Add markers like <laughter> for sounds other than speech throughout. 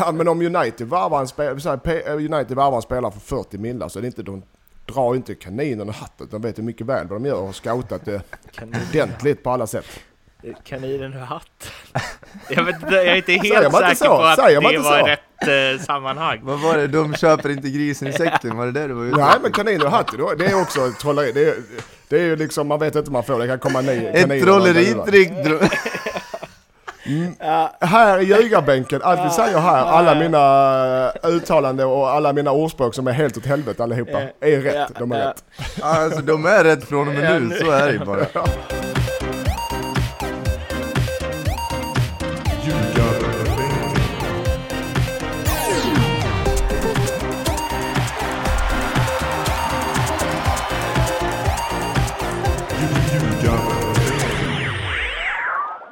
Ja, men om United varvar en, spel, P- United varvar en spelare för 40 millar så är det inte, de drar inte kaninen och hatten. De vet ju mycket väl vad de gör och har scoutat det ordentligt på alla sätt. Kaninen och hatt. <laughs> Jag, vet, inte, jag är inte helt inte säker så? på att Säger det inte var så? rätt eh, sammanhang. Vad var det? De köper inte grisen i säcken, var det det du var ute Nej men kanin och hatt, då, det är också trolleri. Det är, det är ju liksom, man vet inte om man får, det kan komma ny Ett kaniner. Trolleritrick! dro- Här i ljugarbänken, allt vi säger här, alla mina uttalanden och alla mina ordspråk som är helt åt helvete allihopa, är rätt. De är Ja, rätt. Alltså de är rätt från och med nu, så är det ju bara. <laughs>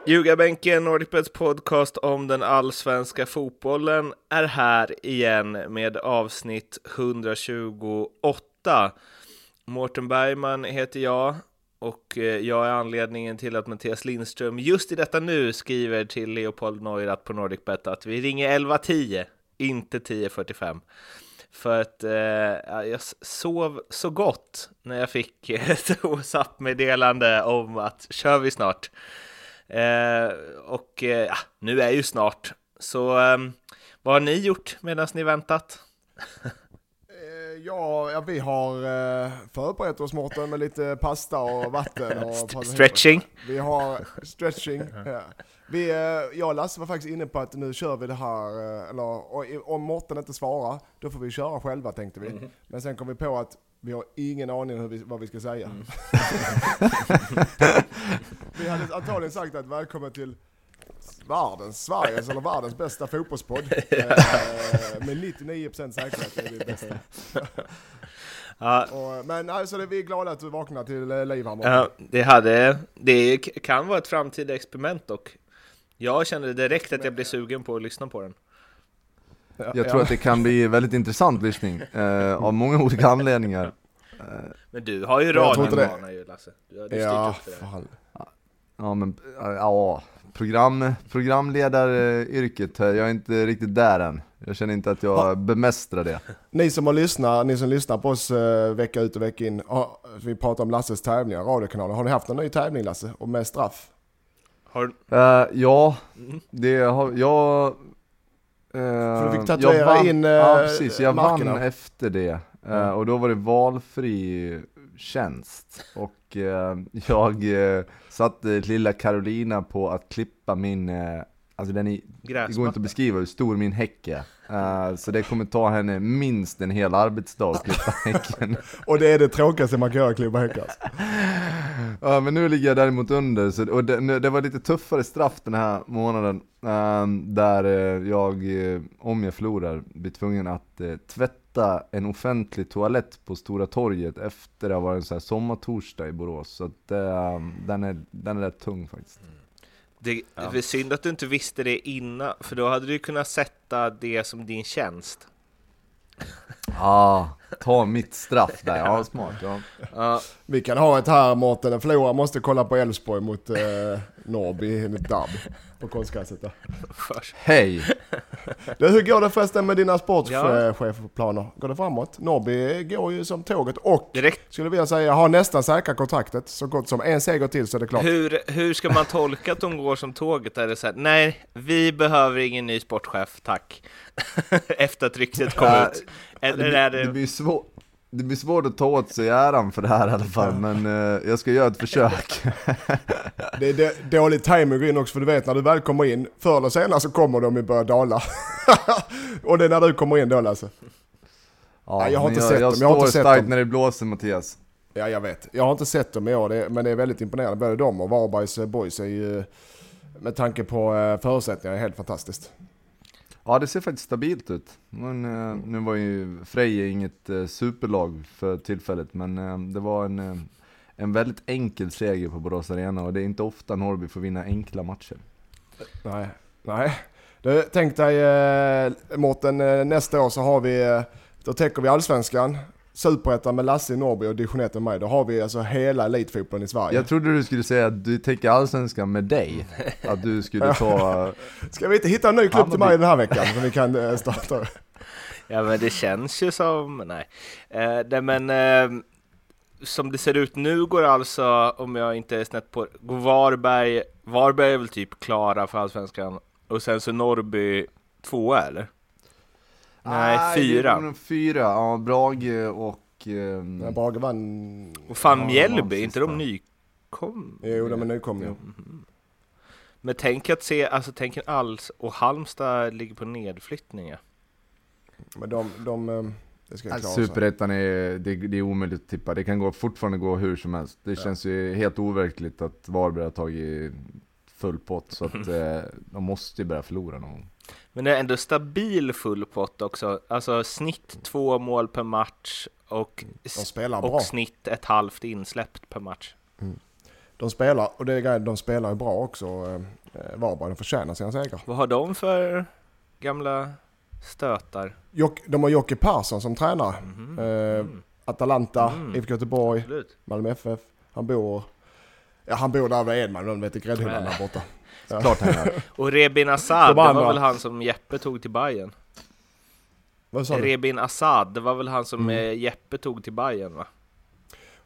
Ljugarbänken, Nordicbets podcast om den allsvenska fotbollen är här igen med avsnitt 128. Mårten Bergman heter jag och eh, jag är anledningen till att Mattias Lindström just i detta nu skriver till Leopold Neurath på Nordicbet att vi ringer 11.10, inte 10.45. För att eh, jag sov så gott när jag fick ett <laughs> WhatsApp-meddelande om att kör vi snart. Eh, och eh, ja, nu är ju snart. Så ehm, vad har ni gjort medan ni väntat? Eh, Ja, ja, vi har förberett oss Mårten med lite pasta och vatten. Och <laughs> Stretching? Vi har stretching. <laughs> ja. Vi, jag och Lasse var faktiskt inne på att nu kör vi det här, eller om Mårten inte svarar, då får vi köra själva tänkte vi. Men sen kom vi på att vi har ingen aning om vi, vad vi ska säga. <laughs> vi hade antagligen sagt att välkommen till världens, Sveriges eller världens bästa fotbollspodd. <laughs> Eh, med 99% säkerhet är det bästa. <laughs> Ja, men alltså, vi är glada att du vaknade till eh, liv här ja, det, hade, det kan vara ett framtida experiment dock. Jag kände direkt att jag blev sugen på att lyssna på den. Jag tror att det kan bli väldigt intressant lyssning, <laughs> eh, av många olika anledningar. Men du har ju radiovana ju Lasse. Du hade ju Ja, upp det fan. Ja men, eh, ja, program, programledaryrket, här, jag är inte riktigt där än. Jag känner inte att jag bemästrar det. Ni som har lyssnat, ni som lyssnar på oss eh, vecka ut och vecka in, har, vi pratar om Lasses tävlingar, radiokanalen. Har ni haft en ny tävling Lasse? Och med straff? Har, Eh, ja, det har jag... Uh, du fick tatuera in, eh, Ja precis, jag markerna. vann efter det. Eh, och då var det valfri tjänst. Och eh, jag satte lilla Carolina på att klippa min, eh, alltså den är, det går inte att beskriva hur stor min häck är. Eh, så det kommer ta henne minst en hel arbetsdag att klippa <laughs> häcken. Och det är det tråkigaste man kan göra, klippa häckar. Ja men nu ligger jag däremot under, så, och det, nu- det var lite tuffare straff den här månaden ehm, Där eh, jag, eh, om jag förlorar, blir tvungen att tvätta en offentlig toalett på Stora torget efter det har varit en sån här sommartorsdag i Borås Så att, eh, den, är, den är rätt tung faktiskt det det är synd att du inte visste det innan, för då hade du kunnat sätta det som din tjänst. <laughs> Ja, ta mitt straff där, ja smart ja. Ja, Vi kan ha ett här Mårten, förlora måste kolla på Elfsborg mot eh, Norrby i ett derby på konstgräset där. först. Hej! Du, hur går det förresten med dina Ja. sportchefplaner? Går det framåt? Norrby går ju som tåget och Direkt. skulle vilja säga har nästan säkrat kontraktet. Så gott som en seger till så är det klart. Hur, hur ska man tolka att de går som tåget? Är det så här, nej, vi behöver ingen ny sportchef, tack. <laughs> Efter att ryktet kom Ja, ut. Eller är det, det... blir svårt, det blir svårt att ta åt sig äran för det här i alla fall, men eh, jag ska göra ett försök Det är d- dålig timing att gå in också för du vet när du väl kommer in, förr eller senare så kommer de ju börja dala. <laughs> och det är när du kommer in då Lasse. Ja, Nej, jag har inte jag, sett jag dem, jag har står inte starkt dem. när det blåser Mattias. Ja jag vet. Jag har inte sett dem i år men det är väldigt imponerande. Både de och Varbergs eh, boys är ju med tanke på eh, förutsättningarna helt fantastiskt. Ja det ser faktiskt stabilt ut. Men, eh, nu var ju Freje inget eh, superlag för tillfället, men eh, det var en, en väldigt enkel seger på Borås Arena och det är inte ofta Norrby får vinna enkla matcher. Nej, nej. Du, tänk dig eh, Mårten, nästa år så har vi, då täcker vi allsvenskan. Superettan med Lasse i Norrby och division 1 med mig, då har vi alltså hela elitfotbollen i Sverige. Jag trodde du skulle säga att du tänker allsvenskan med dig. <laughs> Att du skulle ta... <laughs> Ska vi inte hitta en ny klubb till mig den här veckan som vi kan eh, <laughs> starta? Ja men det känns ju som, nej. Eh, nej men eh, som det ser ut nu går alltså, om jag inte är snett på går Varberg, Varberg är väl typ klara för Allsvenskan och sen så Norrby tvåa eller? Nej, fyra. det är nog Fyra, ja. Brage och... ehm, När Brage vann... Och fan Ja, Mjällby, ja, inte de nykom? Jo, de är nykomlingar. Men tänk att se, alltså tänk en alls och Halmstad ligger på nedflyttning ja. Men de, de, eh, det ska Ja, klara sig. Superettan är, det, det är omöjligt att tippa, det kan gå, fortfarande gå hur som helst. Det känns ju helt overkligt att Varberg har tagit full pott, så att <laughs> eh, de måste ju börja förlora någon gång. Men det är ändå stabil full pott också, alltså snitt två mål per match och, bra. och snitt ett halvt insläppt per match. De spelar, och det är grejen, de spelar ju bra också. eh, Varberg, de förtjänar sina segrar. Vad har de för gamla stötar? Jock, de har Jocke Persson som tränare. Mhm. Eh, Atalanta, Mm. IFK Göteborg, Absolut. Malmö FF. Han bor, ja han bor där vid Edman, de vet i gräddhyllan där borta. Ja. Klart han gör. <laughs> Och Rebin Assad, De det var väl han som Jeppe tog till Bayern? Vad sa du? Rebin Assad, det var väl han som Mm. eh, Jeppe tog till Bayern va?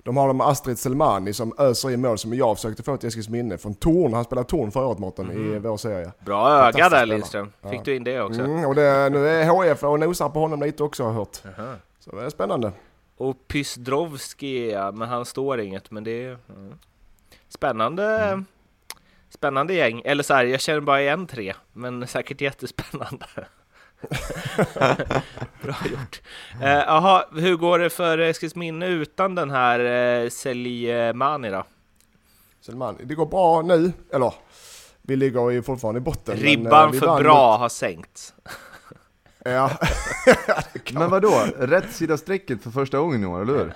De har de Astrid Selmani som öser in mål som jag försökte få till Eskilsminne från Torn. Han spelade Torn förra året Mårten i vår serie. Bra öga där. Lindström, fick Ja. du in det också? Mm, och det, nu är HF och nosar på honom lite också har jag hört. Jaha. Så det är spännande. Och Pysdrovski, ja, men han står inget, men det är mm. spännande. Mm. Spännande gäng, eller så här, jag känner bara igen tre, men säkert jättespännande. <laughs> Bra gjort. Eh, Jaha, hur går det för Eskilsminne utan den här eh, Selimani då? Selmani, det går bra nu, eller vi ligger ju fortfarande i botten. men, eh, Ribban för bra har sänkts. mot- Ja, <laughs> Men vadå? Rätt sida strecket för första gången i år, eller hur?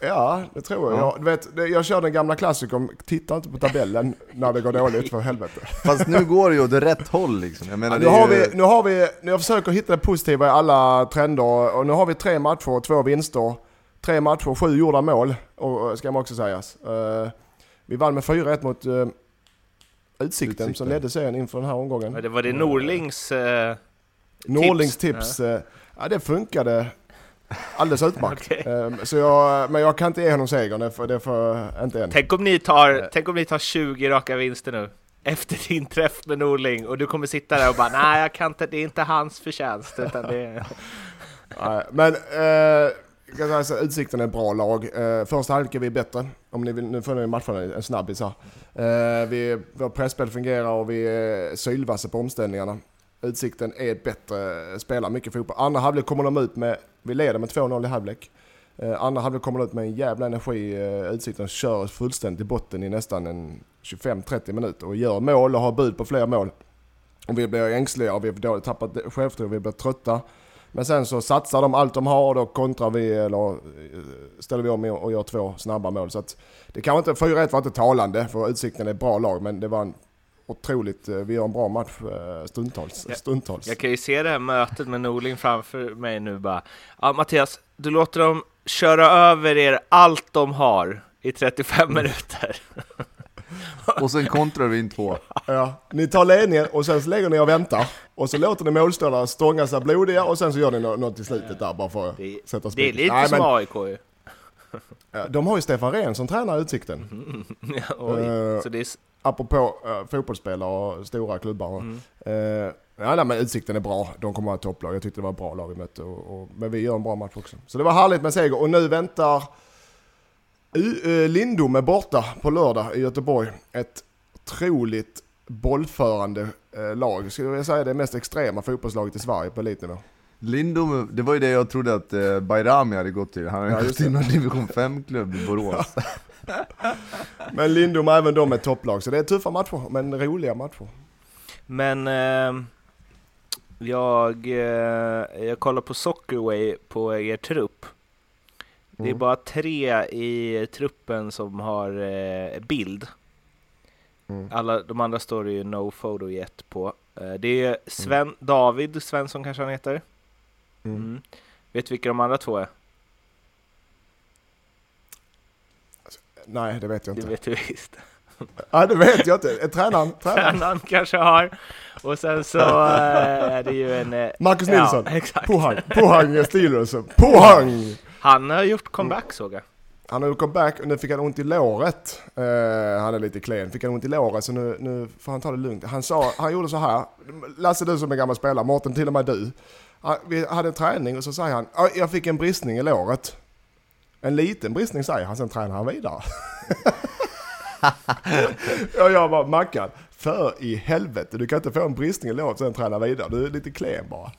Ja, det tror jag. Ja. Jag, du vet, jag kör den gamla klassikern, titta inte på tabellen när det går dåligt för helvete. Fast nu går det ju åt rätt håll liksom. Jag menar, nu, det är har ju- vi, nu har vi, nu jag försöker hitta det positiva i alla trender och nu har vi tre matcher och två vinster. Tre matcher, sju gjorda mål, och, ska man också sägas. Eh, vi vann med 4-1 mot uh, Utsikten, Utsikten. som ledde serien inför den här omgången. Men det var det Norlings... Eh, Norlings tips. tips, eh, ja det funkade alldeles <laughs> utmärkt. Okej. Eh, så jag, men jag kan inte ge honom segern, det får, det får inte än. tänk, om ni tar, tänk om ni tar 20 raka vinster nu. Efter din träff med Norling och du kommer sitta där och bara nej jag kan inte, det är inte hans förtjänst utan det är... <laughs> Nej, men eh, jag kan säga så, Utsikten är ett bra lag. Eh, första halvlek är vi bättre. Om ni vill, nu får ni matchen en snabbis här. Eh, vi, vår presspel fungerar och vi är sylvassa på omställningarna. Utsikten är ett bättre, spelar mycket fotboll. Andra halvlek kommer de ut med, vi leder med 2-0 i halvlek. Eh, andra halvlek kommer de ut med en jävla energi. Eh, Utsikten kör fullständigt i botten i nästan en 25-30 minuter och gör mål och har bud på fler mål. Och vi blir ängsliga och vi har tappat självförtroende, vi blir trötta. Men sen så satsar de allt de har och då kontrar vi eller eh, ställer vi om och gör två snabba mål. Så att det kan inte, 4-1 var inte talande för Utsikten är ett bra lag men det var en otroligt, eh, vi gör en bra match eh, stundtals. Stundtals. Jag kan ju se det här mötet med Norling framför mig nu bara. Ja Mattias, du låter dem köra över er allt de har i 35 minuter. <laughs> Och sen kontrar vi in två. Ja, ni tar ledningen och sen så lägger ni och väntar. Och så låter ni målståndarna stånga sig blodiga och sen så gör ni nå- något i slutet där bara för att Det, sätta det är lite Nej, som men, AIK ju. ja, De har ju Stefan Rehn som tränar Utsikten. <laughs> Ja, Oj. Eh, Så det är, Apropå uh, fotbollsspelare och stora klubbar. Mm. Eh, ja, nej, men Utsikten är bra. De kommer att ett topplag. Jag tyckte det var ett bra lag vi mötte. Och, och, men vi gör en bra match också. Så det var härligt med seger. Och nu väntar uh, Lindom är borta på lördag i Göteborg. Ett otroligt bollförande uh, lag. Skulle jag säga det mest extrema fotbollslaget i Sverige på elitnivå. Lindom, det var ju det jag trodde att eh, Bayrami hade gått till. Han hade Ja, gått till någon division 5-klubb i Borås. <laughs> <laughs> <laughs> Men Lindom är även de ett topplag. Så det är tuffa matcher, men roliga matcher. Men eh, jag, eh, jag kollar på Soccerway på er trupp. Det är Mm. bara tre i truppen som har eh, bild. Mm. Alla de andra står det ju no photo yet på. Eh, det är Sven, David Svensson kanske han heter. Mm. Mm. Vet du vilka de andra två är? Nej, det vet jag Det inte. vet du visst. Nej, det vet jag inte. Eh, Tränaren, tränaren. Tränaren kanske har. Och sen så eh, är det ju en... eh, Marcus ja, Nilsson. exakt. Pohang. Pohang Steelers. Pohang! Han har gjort comeback såg jag. Han har gjort comeback och nu fick han ont i låret. Eh, han är lite klen. Fick han ont i låret så nu, nu får han ta det lugnt. Han, sa, han gjorde så här. Lasse du som är gammal spelare, Mårten till och med du. Han- Vi hade en träning och så säger han, "Ja, jag fick en bristning i låret. En liten bristning säger han, sen tränar han vidare. <laughs> och jag bara, Mackan, för i helvete, du kan inte få en bristning i låret sen träna vidare. Du är lite klen bara.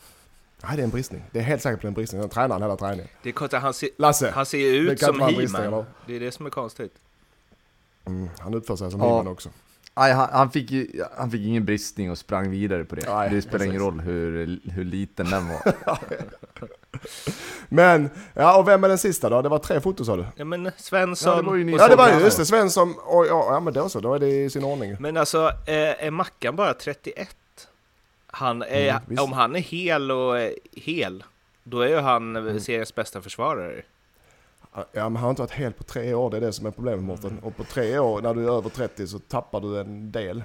Nej, det är en bristning. Det är helt säkert på en bristning. Sen tränar han hela träningen. Det är konstigt, han ser, Lasse, han ser ut som eller? Det är det som är konstigt. mm, han uppför sig som Ja. He-Man också. Nej, han, han, fick ju, han fick ingen bristning och sprang vidare på det. Nej, det spelar ingen roll hur, hur liten den var. <laughs> Men, ja och vem är den sista då? Det var tre foton sa du? Ja men Svensson... Ja, det var ju Ja det var ju just det, Svensson och ja, ja men då så, då är det i sin ordning. Men alltså, eh, är Mackan bara 31? Han är, Mm, om han är hel och eh, hel, då är ju han Mm. seriens bästa försvarare. Ja men han har inte varit helt på tre år, det är det som är problemet Mårten. Och på tre år, när du är över 30 så tappar du en del.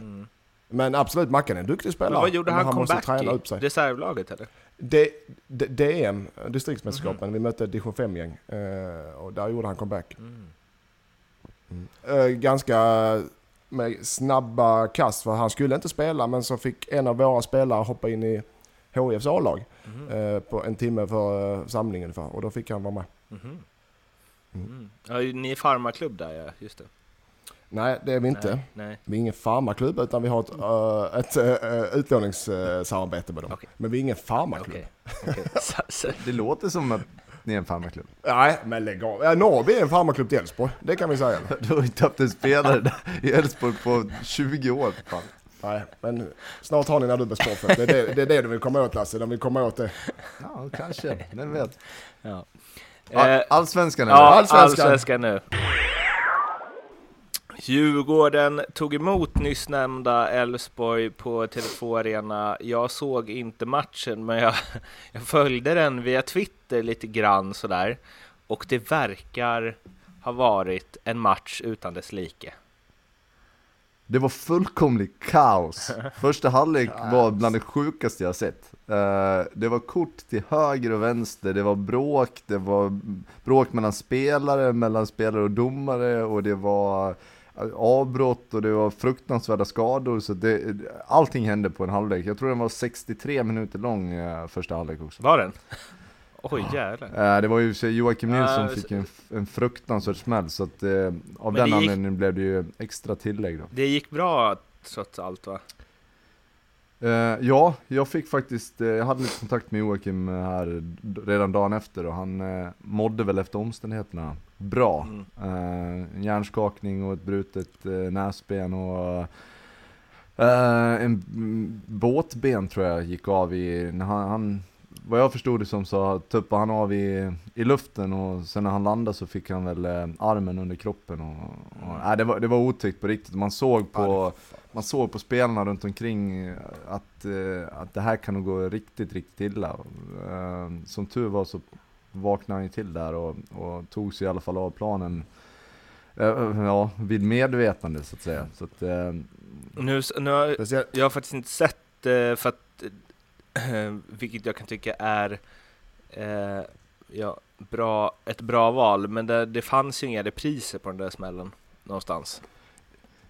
Men absolut, Mackan är en duktig spelare. Men vad gjorde han, måste comeback träna i? upp sig. Reservlaget eller? D, D, DM, distriktsmästerskapen, Mhm. vi mötte division 5-gäng. Eh, och där gjorde han comeback. Mm. Eh, ganska med snabba kast, för han skulle inte spela men så fick en av våra spelare hoppa in i HIFs A-lag Mhm. eh, på en timme för samlingen ungefär. Och då fick han vara med. Mhm. Mm. Ja, ni är farmaklubb där ja, just det. Nej, det är vi inte. Nej, nej. Vi är ingen farmaklubb utan vi har ett, uh, ett uh, utlåningssamarbete med dem. Okej. Men vi är ingen farmaklubb. <laughs> Så- så- Det låter som att ni är en farmarklubb. Nej, men lägg av. Ja, Norrby är en farmaklubb till Elfsborg. Det kan vi säga. <laughs> Du har inte haft en spelare där i Elfsborg på 20 år. Fan. Nej, men snart har ni när du blir sportchef. Det är det, det är det du vill komma åt Lasse. De vill komma åt det. Ja, kanske. Vem vet. ja. All, Eh, allsvenskan är Ja. Allsvenskan. allsvenskan nu. Djurgården tog emot nyss nämnda Elfsborg på Tele2 Arena. Jag såg inte matchen, men jag, <laughs> jag följde den via Twitter lite grann sådär. Och det verkar ha varit en match utan dess like. Det var fullkomligt kaos. <laughs> Första halvlek var bland det sjukaste jag sett. Eh, det var kort till höger och vänster, det var bråk, det var bråk mellan spelare, mellan spelare och domare och det var eh, avbrott och det var fruktansvärda skador. Så det, allting hände på en halvlek. Jag tror den var 63 minuter lång eh, första halvlek också. Var den? Oj jävlar. Eh, Det var ju så Joakim Nilsson så- fick en, en fruktansvärd smäll så att eh, av den gick- anledningen blev det ju extra tillägg då. Det gick bra trots allt va? Eh, ja, jag fick faktiskt, eh, jag hade lite kontakt med Joakim här redan dagen efter och han eh, mådde väl efter omständigheterna bra. Mm. En hjärnskakning och ett brutet näsben och en mm, båtben tror jag gick av i, när han, han vad jag förstod det som så tuppade han av i, i luften och sen när han landade så fick han väl eh, armen under kroppen och, och nej, det, var, det var otäckt på riktigt. Man såg på, man såg på spelarna runt omkring eh, att, eh, att det här kan nog gå riktigt, riktigt illa. Som tur var så vaknade han ju till där och, och tog sig i alla fall av planen ja, vid medvetande så att säga. Så att, Nu, nu har. Jag har faktiskt inte sett för att, <clears throat> vilket jag kan tycka är eh, ja, bra, ett bra val, men det, det fanns ju inga repriser på den där smällen någonstans.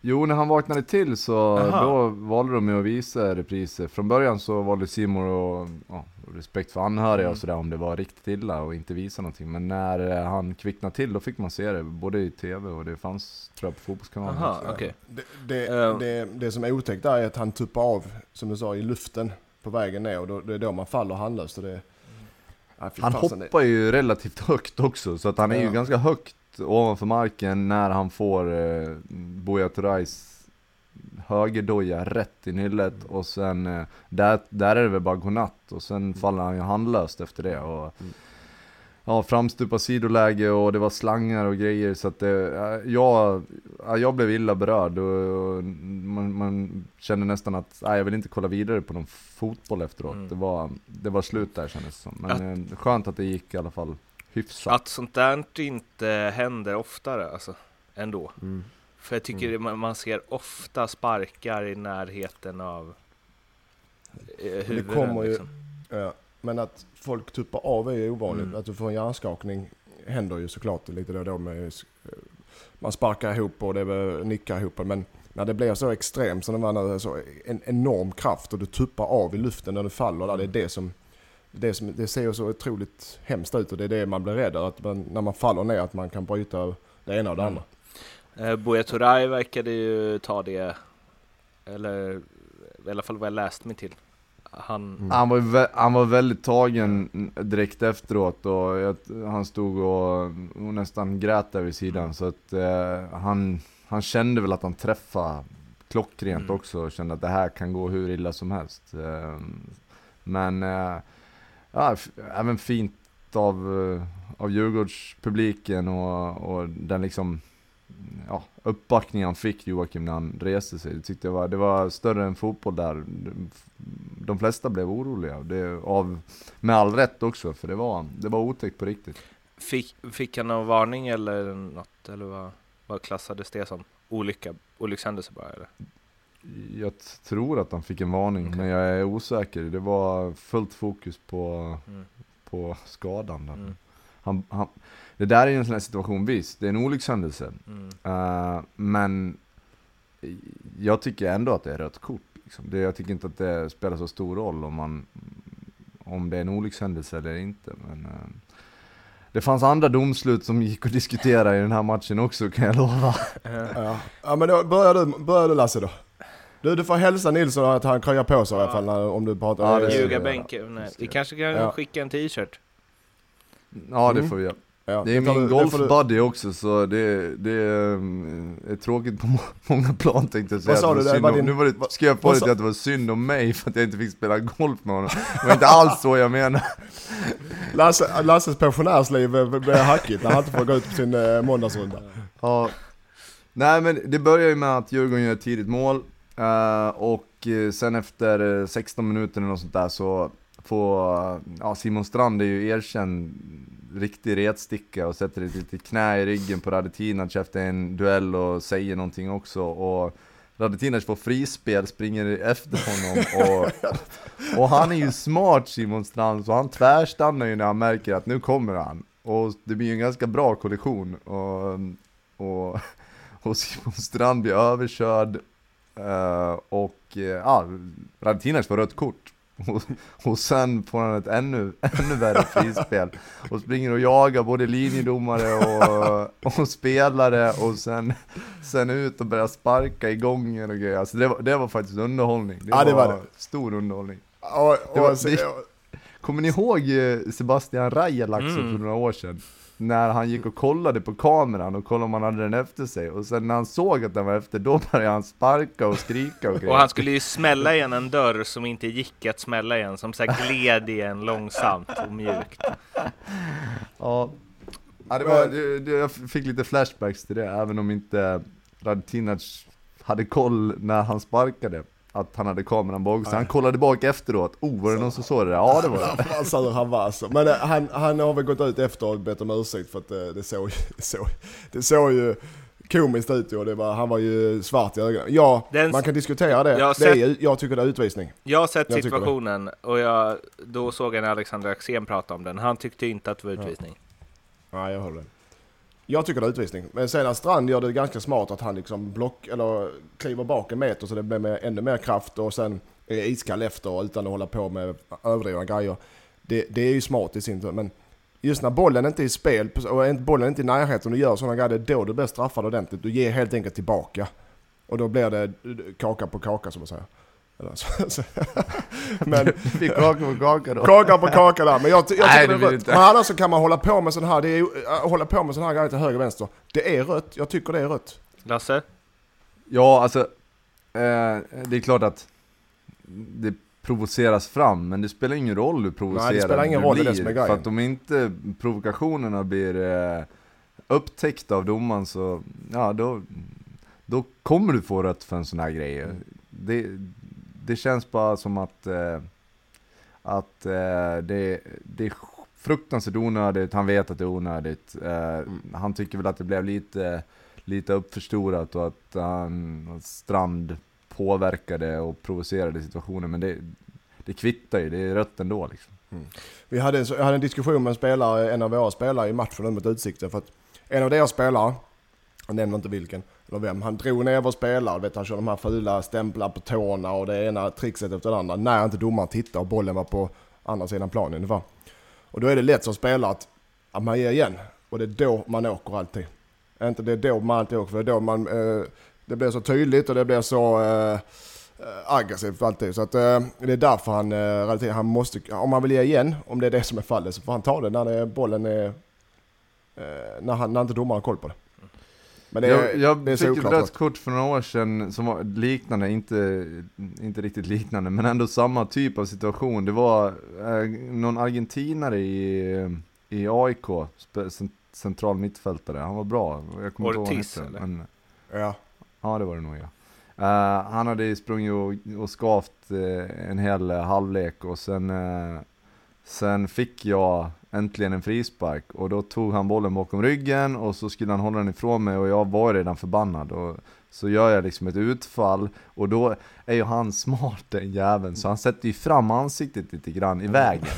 Jo, när han vaknade till så Aha. då valde de ju att visa repriser. Från början så valde Simon och ja, respekt för anhöriga Mm. och sådär om det var riktigt illa och inte visa någonting. Men när eh, han kvicknade till då fick man se det både i tv och det fanns tror jag på fotbollskanalen. Aha, okej. Det, det, Eh. det, det som är otäckt där är att han tuppar av, som du sa, i luften på vägen ner och då, det är då man faller handlöst. Och det, Nej, Han det- hoppar ju relativt högt också så att han är ju Ja. ganska högt ovanför marken när han får eh, Buya Turais högerdoja rätt i nyllet och sen eh, där, där är det väl bara godnatt och sen faller han ju handlöst efter det och Mm. Ja, framstupa sidoläge och det var slangar och grejer så att det, ja, jag, ja, jag blev illa berörd och, och man, man kände nästan att nej, jag vill inte kolla vidare på någon fotboll efteråt. Mm. Det, var, det var slut där kändes det som. Men Att- eh, skönt att det gick i alla fall hyfsat. Att sånt där inte händer oftare alltså. ändå. Mm. För jag tycker mm. man ser ofta sparkar i närheten av huvudet. Det kommer ju, liksom. ja, men att folk tuppar av är ju ovanligt. Mm. Att du får en hjärnskakning händer ju såklart lite då och då med man sparkar ihop och det nickar ihop. Men när det blir så extremt som det var nu, så en enorm kraft och du tuppar av i luften när du faller där. Det är det som, det, som, det ser så otroligt hemskt ut och det är det man blir rädd att man, när man faller ner att man kan bryta det ena och det andra. Mm. Eh, Buya Turay verkade ju ta det, eller i alla fall vad jag läst mig till. Han... Mm. Han, var, han var väldigt tagen direkt efteråt och jag, han stod och, och, nästan grät där vid sidan så att eh, han, han kände väl att han träffade klockrent mm. också och kände att det här kan gå hur illa som helst. Eh, men eh, ja, även fint av, eh, av Djurgårdspubliken och, och den liksom ja, uppbackning han fick Joakim när han reste sig. Det tyckte jag var, det var större än fotboll där. De flesta blev oroliga, det, av, med all rätt också, för det var, det var otäckt på riktigt. Fick, fick han någon varning eller något, eller vad, vad klassades det som? Olycka, olyckshändelse bara eller? Jag tror att han fick en varning, okay. men jag är osäker. Det var fullt fokus på, mm. på skadan. Mm. Han, han, det där är ju en sån här situation, visst, det är en olyckshändelse. Mm. Uh, men jag tycker ändå att det är rött kort. Liksom. Det, jag tycker inte att det spelar så stor roll om, man, om det är en olyckshändelse eller inte. Men, uh, det fanns andra domslut som gick att diskutera i den här matchen också kan jag lova. <laughs> ja, ja men då börjar du, börjar du Lasse då. Du, du får hälsa Nilsson att han kröjar på sig ja. i alla fall när, om du pratar... Ja, Ljugarbänken. Vi kanske kan ja. skicka en t-shirt. Ja, det mm. får vi göra. Ja, det är min golfbuddy du... också så det, det är, tråkigt på <laughs> många plan tänkte jag säga. Vad sa du? Det var din... Nu var det, skrev jag på det att det var synd om mig för att jag inte fick spela golf med honom. Det var inte alls så jag menar. <laughs> Lasse, Lasses pensionärsliv blev hackigt när han inte får gå ut på sin eh, måndagsrunda. Ja. Nej men det börjar ju med att Djurgården gör ett tidigt mål. Uh, och eh, sen efter 16 minuter eller något sånt där så får, ja Simon Strand är ju erkänd riktig retsticka och sätter ett litet knä i ryggen på Radetinac efter en duell och säger någonting också. Och Radetinac får frispel, springer efter honom och, <laughs> och han är ju smart Simon Strand så han tvärstannar ju när han märker att nu kommer han. Och det blir ju en ganska bra kollision och, och, och Simon Strand blir överkörd uh, och uh, ja, Radetinac får rött kort. Och, och sen får han ett ännu, ännu värre frispel och springer och jagar både linjedomare och, och spelare och sen, sen ut och börjar sparka i gången och grejer. Alltså det, var, det var faktiskt underhållning. Det, ja, det var, var det. stor underhållning. Och, och, det var, det, kommer ni ihåg eh, Sebastian Rajalax mm. för några år sedan? När han gick och kollade på kameran och kollade om han hade den efter sig. Och sen när han såg att den var efter, då började han sparka och skrika och Och han skulle ju smälla igen en dörr som inte gick att smälla igen, som så gled igen långsamt och mjukt. Ja, ja det var, det, jag fick lite flashbacks till det, även om inte Radetinac hade koll när han sparkade att han hade kameran bak så han kollade bak efteråt. Oh, var det någon som såg det där? Ja, det var det. <laughs> Han var alltså. Men eh, han, han har väl gått ut efter och bett om ursäkt för att det, eh, det såg, <laughs> såg, det såg ju komiskt ut och det var, han var ju svart i ögonen. Ja, Den, man kan diskutera det. Jag, sett, det är, jag tycker det är utvisning. Jag har sett jag situationen och jag, då såg jag när Alexander Axén pratade om den. Han tyckte inte att det var utvisning. Ja, ja jag håller jag tycker det är utvisning. Men sen att Strand gör det ganska smart att han liksom block, eller kliver bak en meter så det blir med ännu mer kraft och sen är iskall efter utan att hålla på med överdrivna grejer. Det, det är ju smart i sin tur. Men just när bollen inte är i spel och bollen inte är i närheten och du gör sådana grejer, det är då du blir straffad ordentligt. Du ger helt enkelt tillbaka. Och då blir det kaka på kaka som man säger. <laughs> men, vi kaka på kaka då. Kaka på kaka där. Men jag, jag Nej, det är rött. Men annars så kan man hålla på med sån här, det är, äh, hålla på med sån här grejer till höger och vänster. Det är rött, jag tycker det är rött. Lasse? Ja, alltså. Eh, det är klart att det provoceras fram, men det spelar ingen roll hur provocerad Nej, det spelar ingen roll, blir. Det är det för att om inte provokationerna blir eh, upptäckta av domaren så, ja då, då kommer du få rött för en sån här grej. Det, det känns bara som att, eh, att eh, det, det är fruktansvärt onödigt, han vet att det är onödigt. Eh, han tycker väl att det blev lite, lite uppförstorat och att han, att Strand påverkade och provocerade situationen. Men det, det kvittar ju, det är rött ändå liksom. Vi hade, en jag hade en diskussion med en spelare, en av våra spelare i matchen mot Utsikten. För att en av deras spelare, jag nämner inte vilken, eller vem, han drog ner vår spelare. Vet, han körde de här fula stämplar på tårna och det ena trickset efter det andra. När inte domaren tittade och bollen var på andra sidan planen ungefär. Och då är det lätt som spelare att, att man ger igen. Och det är då man åker alltid. Inte det är då man alltid åker, för det är då man... Eh, det blir så tydligt och det blir så... Eh, aggressivt alltid. Så att, eh, det är därför han, eh, han måste, om han vill ge igen, om det är det som är fallet, så får han ta det när det, bollen är, eh, när, han, när inte domaren har koll på det. Men det, är- jag jag det är fick ett rött kort för några år sedan som var liknande, inte, inte riktigt liknande, men ändå samma typ av situation. Det var eh, någon argentinare i, i AIK, central mittfältare. Han var bra. Jag kommer inte ihåg Ortiz, eller? Men, Ja. ja, det var det nog ja. Eh, han hade sprungit och, och skavt eh, en hel eh, halvlek och sen, sen fick jag äntligen en frispark. Och då tog han bollen bakom ryggen och så skulle han hålla den ifrån mig och jag var redan förbannad. Och så gör jag liksom ett utfall och då är ju han smart den jäveln. Så han sätter ju fram ansiktet lite grann i vägen.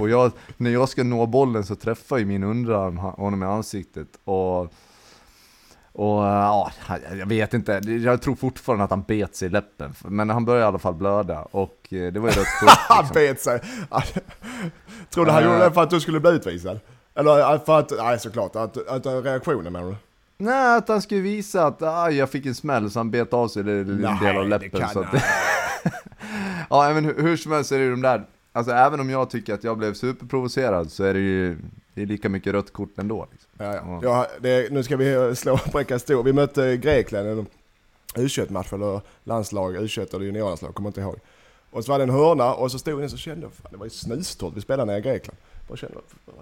Och jag, när jag ska nå bollen så träffar ju min underarm honom i ansiktet och och eh, ja, jag vet inte, jag tror fortfarande att han bet sig i läppen, men han började i alla fall blöda och eh, det var ju rött kort <laughs> Han liksom. bet sig. <laughs> Tror du han Eh. gjorde det för att du skulle bli utvisad? Eller för att, nej såklart, att, att reaktionen menar du? Nej, att han skulle visa att ah, jag fick en smäll så han bet av sig en del av det läppen. kan Så att, <laughs> ja, men hur, hur som helst är det ju de där, alltså även om jag tycker att jag blev superprovocerad så är det ju det är lika mycket rött kort ändå. Liksom. Ja, ja. Ja, det, nu ska vi <laughs> slå och bräcka stor. Vi mötte Grekland i en U21-match, eller landslag, U21 eller juniorlandslag, kommer inte ihåg. Och så var det en hörna och så stod den så kände jag, det var ju snustorrt, vi spelade nere i Grekland. Och kände,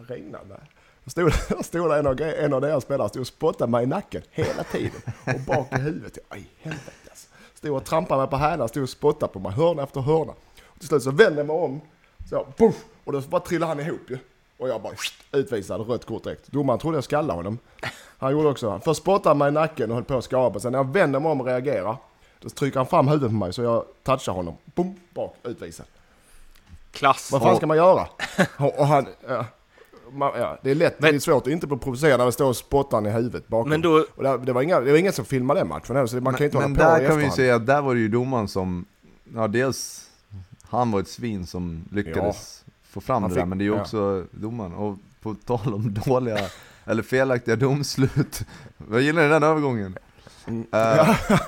det? Då stod, <laughs> då stod det en av, en av deras spelare stod och spottade mig i nacken hela tiden. Och bak i huvudet. Aj, helvete alltså. Stod och trampade mig på hälarna, stod och spottade på mig, hörna efter hörna. Och till slut så vände jag mig om, så puff, och då bara trillade han ihop ju. Och jag bara utvisad, rött kort direkt. Domaren trodde jag skallade honom. Han gjorde också, först spottade han mig i nacken och höll på att skapa. Sen när jag vänder mig om och reagerar, då trycker han fram huvudet på mig så jag touchar honom. Boom, bak, utvisad. Klass. Vad fan ska man göra? Och, han, ja, man, ja, det är lätt, Men- det är svårt att inte bli provocerad när det står spottaren i huvudet bakom. Men då, och det, det, var inga, det var ingen som filmade den matchen heller, så man kan ju inte Men hålla på där i kan vi säga att där var det ju domaren som, ja dels, han var ett svin som lyckades få fram Han det där, fick- men det är ju ja. också domaren. Och på tal om <laughs> dåliga, eller felaktiga domslut, jag gillar den övergången. Mm. Eh, <laughs>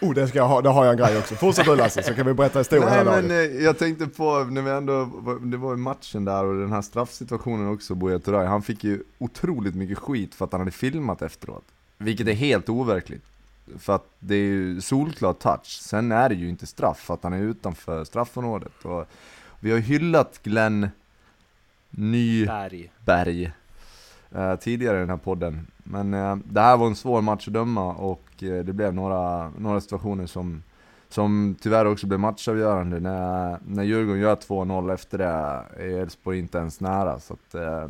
Oh, det, ska jag ha, det har jag en grej också. Fortsätt du Lasse, så kan vi berätta historien Nej men dagen. eh, jag tänkte på, när vi ändå, det var i matchen där och den här straffsituationen också, Buya Turay, han fick ju otroligt mycket skit för att han hade filmat efteråt. Vilket är helt overkligt. För att det är ju solklar touch, sen är det ju inte straff för att han är utanför straffområdet. Och vi har hyllat Glenn Nyberg Berg. eh, tidigare i den här podden. Men eh, det här var en svår match att döma och eh, det blev några, några situationer som, som tyvärr också blev matchavgörande. När, när Djurgården gör 2-0 efter det är Elfsborg inte ens nära. Så att, eh,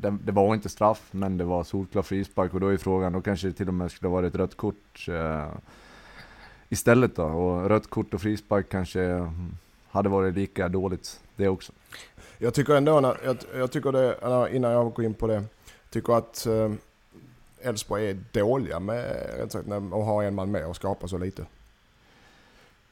det, det var inte straff, men det var solklar frispark och då är frågan, då kanske det till och med skulle ha varit rött kort eh, istället då. Och rött kort och frispark kanske mm, hade varit lika dåligt det också. Jag tycker ändå, när, jag, jag tycker det, innan jag går in på det, tycker att eh, Elfsborg är dåliga med rätt sagt, när, att ha en man med och skapa så lite.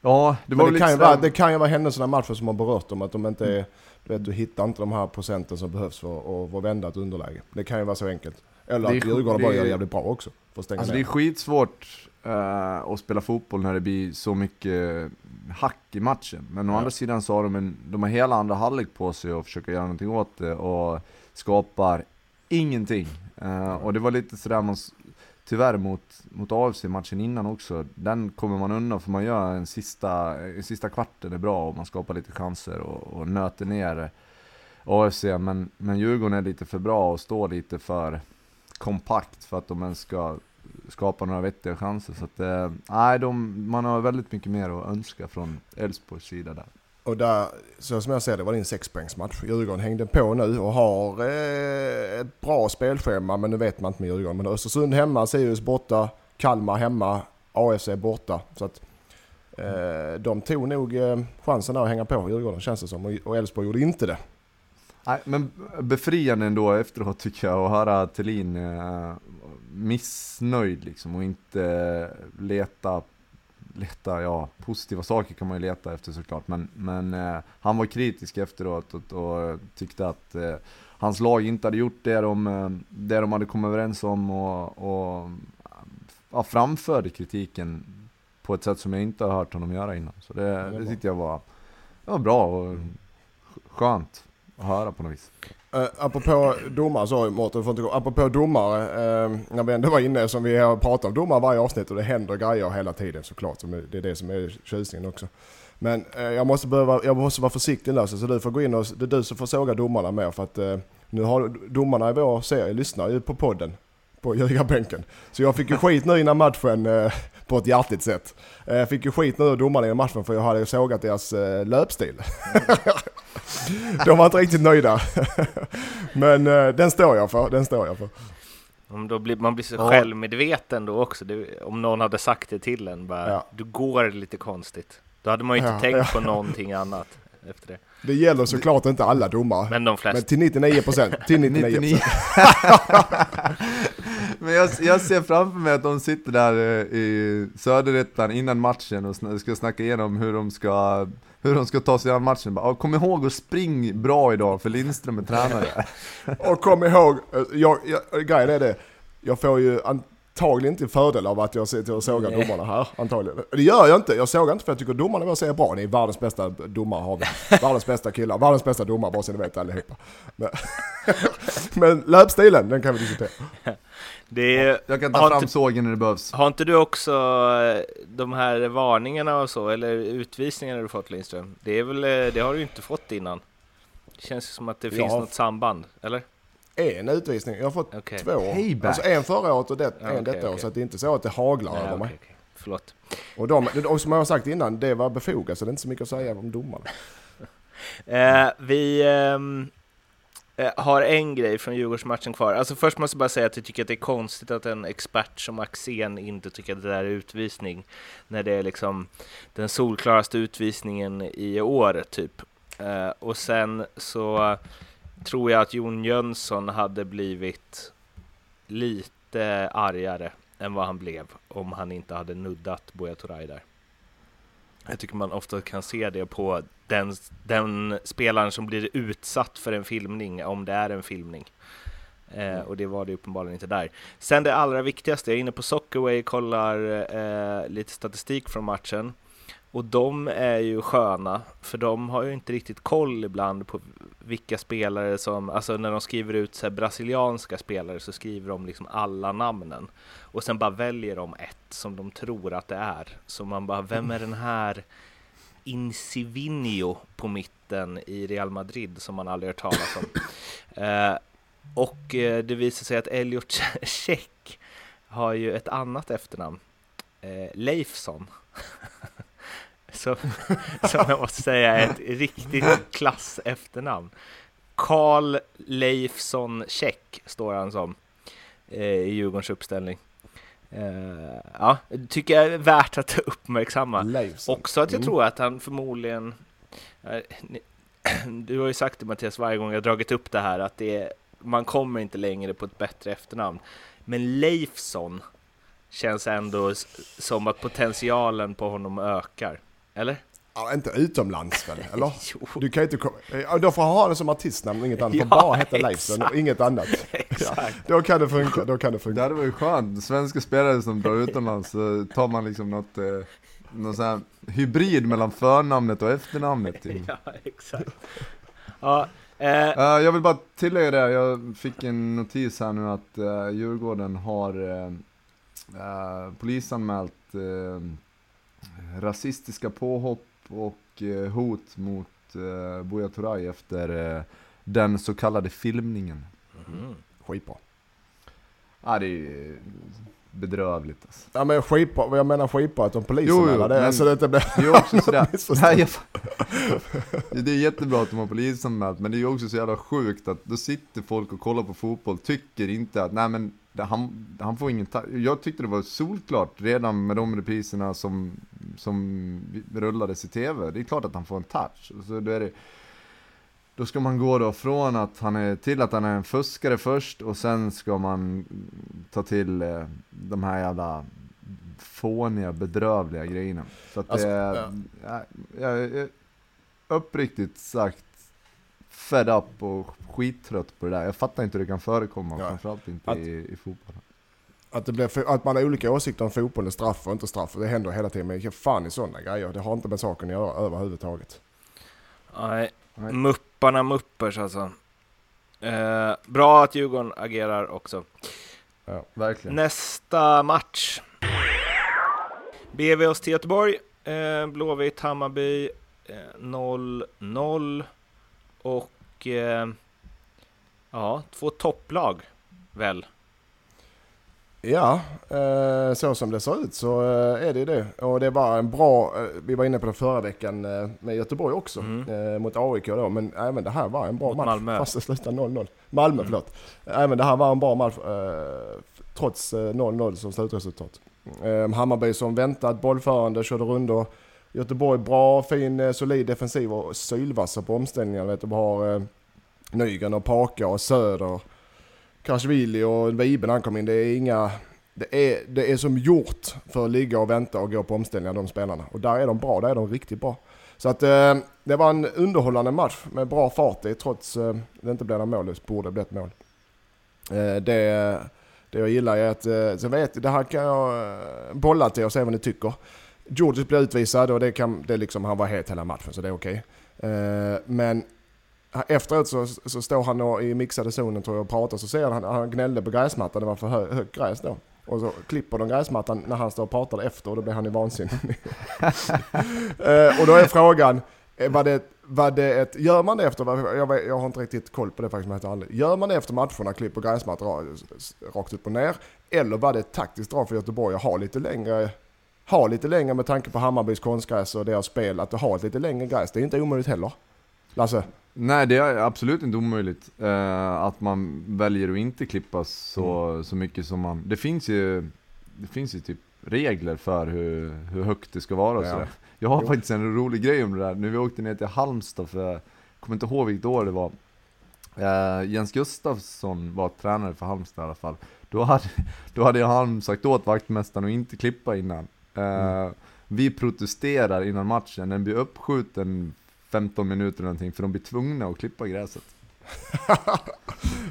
Ja, det var det, kan vara, det kan ju vara händelserna i matchen som har berört dem, att de inte är, du vet, du hittar inte de här procenten som behövs för att, vända ett underläge. Det kan ju vara så enkelt. Eller Det är att Djurgården bara gör det jävligt bra också. För att stänga Alltså ner. det är skitsvårt eh, att spela fotboll när det blir så mycket hack i matchen. Men å Ja. andra sidan så har de, en, de har hela andra halvlek på sig att försöka göra någonting åt det och skapar ingenting. Eh, och det var lite sådär man, tyvärr mot, mot AFC matchen innan också. Den kommer man undan för man gör en sista, en sista kvarten är bra och man skapar lite chanser och, och nöter ner AFC. Men, men Djurgården är lite för bra och står lite för kompakt för att de ens ska skapa några vettiga chanser. Så att, eh, nej, de, man har väldigt mycket mer att önska från Elfsborgs sida där. Och där, så som jag ser det var det en sexpoängsmatch. Djurgården hängde på nu och har eh, ett bra spelschema men nu vet man inte med Djurgården. Men Östersund hemma, Sirius borta, Kalmar hemma, AFC borta. Så att eh, de tog nog eh, chansen där att hänga på Djurgården känns det som. Och Elfsborg gjorde inte det. Nej, men befriande ändå efteråt tycker jag att höra Thelin eh, missnöjd liksom och inte leta leta, ja, positiva saker kan man ju leta efter såklart, men, men eh, han var kritisk efteråt och, och tyckte att eh, hans lag inte hade gjort det de, eh, det de hade kommit överens om och, och ja, framförde kritiken på ett sätt som jag inte har hört honom göra innan. Så det, det tyckte jag var, det var bra och skönt. att höra på något vis. Uh, apropå domare, sorry Mårten, får inte gå. Apropå domare, uh, när vi ändå var inne som vi har pratat om domare varje avsnitt och det händer grejer hela tiden såklart. Så det är det som är tjusningen också. Men uh, jag, måste behöva, jag måste vara försiktig nu så du får gå in och, det är du som får såga domarna mer för att uh, nu har domarna i vår serie lyssnar ju på podden på ljugarbänken. Så jag fick ju skit nu innan matchen uh, på ett hjärtligt sätt. Jag fick ju skit nu av domarna innan matchen för jag hade sågat deras löpstil. <laughs> De var inte riktigt nöjda. Men uh, den står jag för, den står jag för. Om då blir, man blir så ja. självmedveten då också, det, om någon hade sagt det till en, bara, ja. du går lite konstigt. Då hade man ju inte ja, tänkt på någonting annat efter det. Det gäller såklart inte alla domare. Men de flesta. Men till 99 procent. Till <laughs> 99 99. <laughs> Men jag, jag, ser framför mig att de sitter där eh, i Söderettan innan matchen och ska snacka igenom hur de ska hur de ska ta sig an matchen. Bara, kom ihåg att spring bra idag för Lindström är tränare. <laughs> och kom ihåg, jag, jag, grejen är det, jag får ju antagligen inte fördel av att jag sitter och sågar domarna här, antagligen. Det gör jag inte, jag sågar inte för jag tycker domarna var säger bra, ni är världens bästa domare har vi. Världens bästa killar, världens bästa domare bara så ni vet allihopa. Men, <laughs> men löpstilen, den kan vi diskutera. Det jag kan ta fram inte, sågen när det behövs. Har inte du också eh, de här varningarna och så, eller utvisningarna du fått Lindström? Det, är väl, eh, det har du inte fått innan. Det känns som att det finns ja. något samband, eller? En utvisning, jag har fått okay. två. Payback. Alltså en förra året och det, en okay, detta okay. år, så det är inte så att det haglar över mig. Förlåt. Och, de, och som jag har sagt innan, det var befogat, så det är inte så mycket att säga om domarna. eh, vi... Eh, Eh, har en grej från Djurgårdsmatchen kvar. Alltså först måste jag bara säga att jag tycker att det är konstigt att en expert som Axén inte tycker att det där är utvisning, när det är liksom den solklaraste utvisningen i år, typ. Eh, och sen så tror jag att Jon Jönsson hade blivit lite argare än vad han blev om han inte hade nuddat Buya Turay där. Jag tycker man ofta kan se det på den, den spelaren som blir utsatt för en filmning, om det är en filmning. Eh, mm. och det var det uppenbarligen inte där. Sen det allra viktigaste, jag är inne på Soccerway, kollar eh, lite statistik från matchen. Och de är ju sköna, för de har ju inte riktigt koll ibland på vilka spelare som, alltså när de skriver ut så brasilianska spelare så skriver de liksom alla namnen. Och sen bara väljer de ett som de tror att det är. Så man bara, vem är den här Insivinho på mitten i Real Madrid som man aldrig hört talas om? <laughs> eh, och eh, det visar sig att Elliot Check har ju ett annat efternamn, eh, Leifsson. <laughs> som, som jag måste säga är ett riktigt klass efternamn. Karl Leifsson Check står han som eh, i Djurgårdens uppställning. Uh, ja, tycker jag är värt att uppmärksamma. Leifson. Också att jag mm. tror att han förmodligen... Uh, <clears throat> du har ju sagt det Mattias varje gång jag dragit upp det här att det är, man kommer inte längre på ett bättre efternamn. Men Leifson känns ändå som att potentialen på honom ökar. Eller? Ja, inte utomlands väl? <laughs> Eller? du kan inte komma... Då får ha det som artistnamn inget annat. <laughs> Ja, får bara heta Leifson och inget annat. <laughs> Ja, då kan det funka, då kan det funka. Det hade varit skönt. Svenska spelare som drar utomlands så tar man liksom något, eh, någon sån här hybrid mellan förnamnet och efternamnet. Typ. Ja, exakt. Ja, eh. uh, jag vill bara tillägga det, jag fick en notis här nu att uh, Djurgården har uh, polisanmält rasistiska påhopp och eh, hot mot eh, Buya Turay efter eh, den så kallade filmningen. Mm. Skitbra. Ja, det är bedrövligt alltså. Ja men skitbra, jag menar skitbra att de polisen Jo, jo, är det, men- så det inte blir... Det är ju också sådär, <laughs> missförstånd. nej, jag, <laughs> det är jättebra att de har polisanmält, men det är ju också så jävla sjukt att då sitter folk och kollar på fotboll, tycker inte att, nej men han, han får ingen Jag tyckte det var solklart redan med de repriserna som, som rullades i TV, det är klart att han får en touch. Så då är det, då ska man gå då från att han är till att han är en fuskare först och sen ska man ta till eh, de här jävla fåniga, bedrövliga grejerna. Så att Alltså, det är, ja. jag, jag uppriktigt sagt fed up och skittrött på det där. Jag fattar inte hur det kan förekomma, Ja. framförallt inte Att- i, i fotboll. Att, det blir, att man har olika åsikter om fotboll är straff och inte straff. Det händer hela tiden. Men ge fan i sådana grejer. Det har inte med saken att göra överhuvudtaget. Nej, Nej. mupparna muppers alltså. Eh, bra att Djurgården agerar också. Verkligen. Nästa match. BV oss till Göteborg. Eh, Blåvitt, Hammarby eh, 0-0. Och eh, ja, två topplag väl. Ja, eh, så som det ser ut så eh, är det ju det. Och det var en bra, eh, vi var inne på det förra veckan eh, med Göteborg också, Mm. eh, mot AIK då. Men även det här var en bra Mot match. Malmö. Fast det slutade 0-0. Malmö, Mm. förlåt. Även det här var en bra match, trots eh, 0-0 som slutresultat. Hammarby som väntat, bollförande, körde rundor. Göteborg bra, fin, eh, solid defensiv och sylvassa på omställningar. Vet du, har eh, Nygren och Paka och Söder. Krasvili och Vibe när han kom in. Det är inga... Det är, det är som gjort för att ligga och vänta och gå på omställningar de spelarna. Och där är de bra, där är de riktigt bra. Så att eh, det var en underhållande match med bra fart i trots eh, det inte blev några mål. Det borde blivit mål. Eh, det, det jag gillar är att, eh, sen vet det här kan jag eh, bolla till och se vad ni tycker. Georges blev utvisad och det kan, det liksom, han var het hela matchen så det är okej. Eh, men efteråt så, så står han och, i mixade zonen tror jag och pratar så ser han, han gnällde på gräsmattan, det var för hö, högt gräs då. Och så klipper de gräsmattan när han står och pratar efter och då blir han i vansinnig. <laughs> eh, och då är frågan, eh, var det, var det ett, gör man det efter, jag, vet- jag har inte riktigt koll på det faktiskt, men jag aldrig. Gör man det efter matcherna, klipper gräsmattan ra- rakt upp och ner? Eller var det ett taktiskt drag för Göteborg att ha lite längre ha lite längre med tanke på Hammarbys konstgräs och deras spel, att ha lite längre gräs. Det är inte omöjligt heller. Lasse? Nej, det är absolut inte omöjligt eh, att man väljer att inte klippa så, så mycket som man... Det finns ju, det finns ju typ regler för hur, hur högt det ska vara Ja. sådär. Jag har Jo. faktiskt en rolig grej om det där. Nu vi åkte ner till Halmstad för, jag kommer inte ihåg vilket år det var. Eh, Jens Gustafsson var tränare för Halmstad i alla fall. Då hade, då hade han sagt åt vaktmästaren att inte klippa innan. Eh, Vi protesterar innan matchen, den blir uppskjuten 15 minuter eller någonting för de blir tvungna att klippa gräset. <laughs>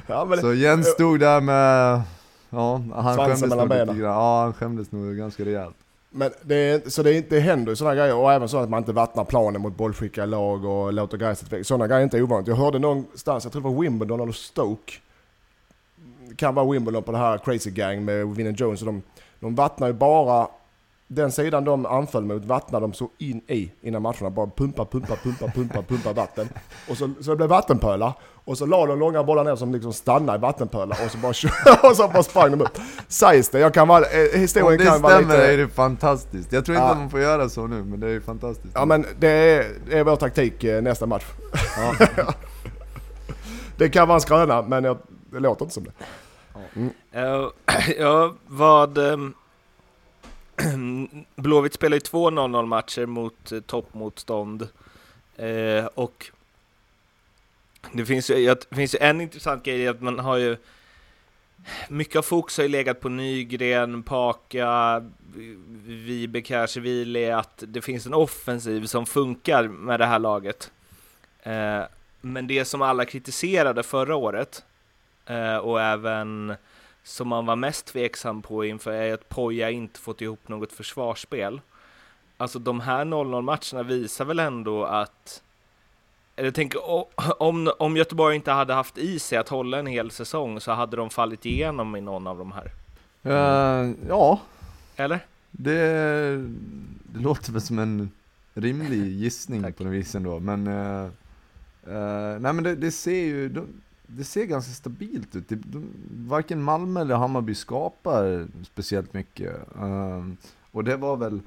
Ja, men Så Jens stod där med, ja han Svansen mellan benen. Ja han skämdes nog ganska rejält. Men det, är, så det, är det händer ju sådana grejer och även så att man inte vattnar planen mot bollskickliga lag och låter gräset växa. Sådana grejer är inte ovanligt. Jag hörde någonstans, jag tror det var Wimbledon eller Stoke. Det kan vara Wimbledon på det här Crazy Gang med Vinnie Jones. Och de, de vattnar ju bara, den sidan de anföll mot vattnar de så in i innan matcherna. Bara pumpa, pumpa, pumpa, pumpa, pumpa vatten. Och så, så det blev vattenpölar. Och så la de långa bollar ner som liksom stannade i vattenpölar och så bara, <laughs> och så bara sprang de upp. Sägs det, jag kan vara, eh, Om historien det kan vara stämmer lite... är det fantastiskt. Jag tror inte Ja. att man får göra så nu, men det är fantastiskt. Ja men det är, det är vår taktik eh, nästa match. Ja. <laughs> Det kan vara en skröna men jag, det låter inte som det. Eh, <clears throat> ja, vad... ehm, <clears throat> Blåvitt spelar ju två 0-0 matcher mot eh, toppmotstånd. Eh, och det finns, ju, det finns ju en intressant grej i att man har ju... Mycket av fokus har ju legat på Nygren, Paka, Vibe, Ashvili, att det finns en offensiv som funkar med det här laget. Eh, men det som alla kritiserade förra året, eh, och även som man var mest tveksam på inför är att Poja inte fått ihop något försvarsspel. Alltså de här 0-0 matcherna visar väl ändå att eller o- om, om Göteborg inte hade haft i sig att hålla en hel säsong så hade de fallit igenom i någon av de här. Eh, ja, Eller? det, det låter väl som en rimlig gissning <laughs> på något vis ändå. Men, eh, eh, nej men det, det ser ju, de, det ser ganska stabilt ut. Det, de, varken Malmö eller Hammarby skapar speciellt mycket. Um, och det var väl,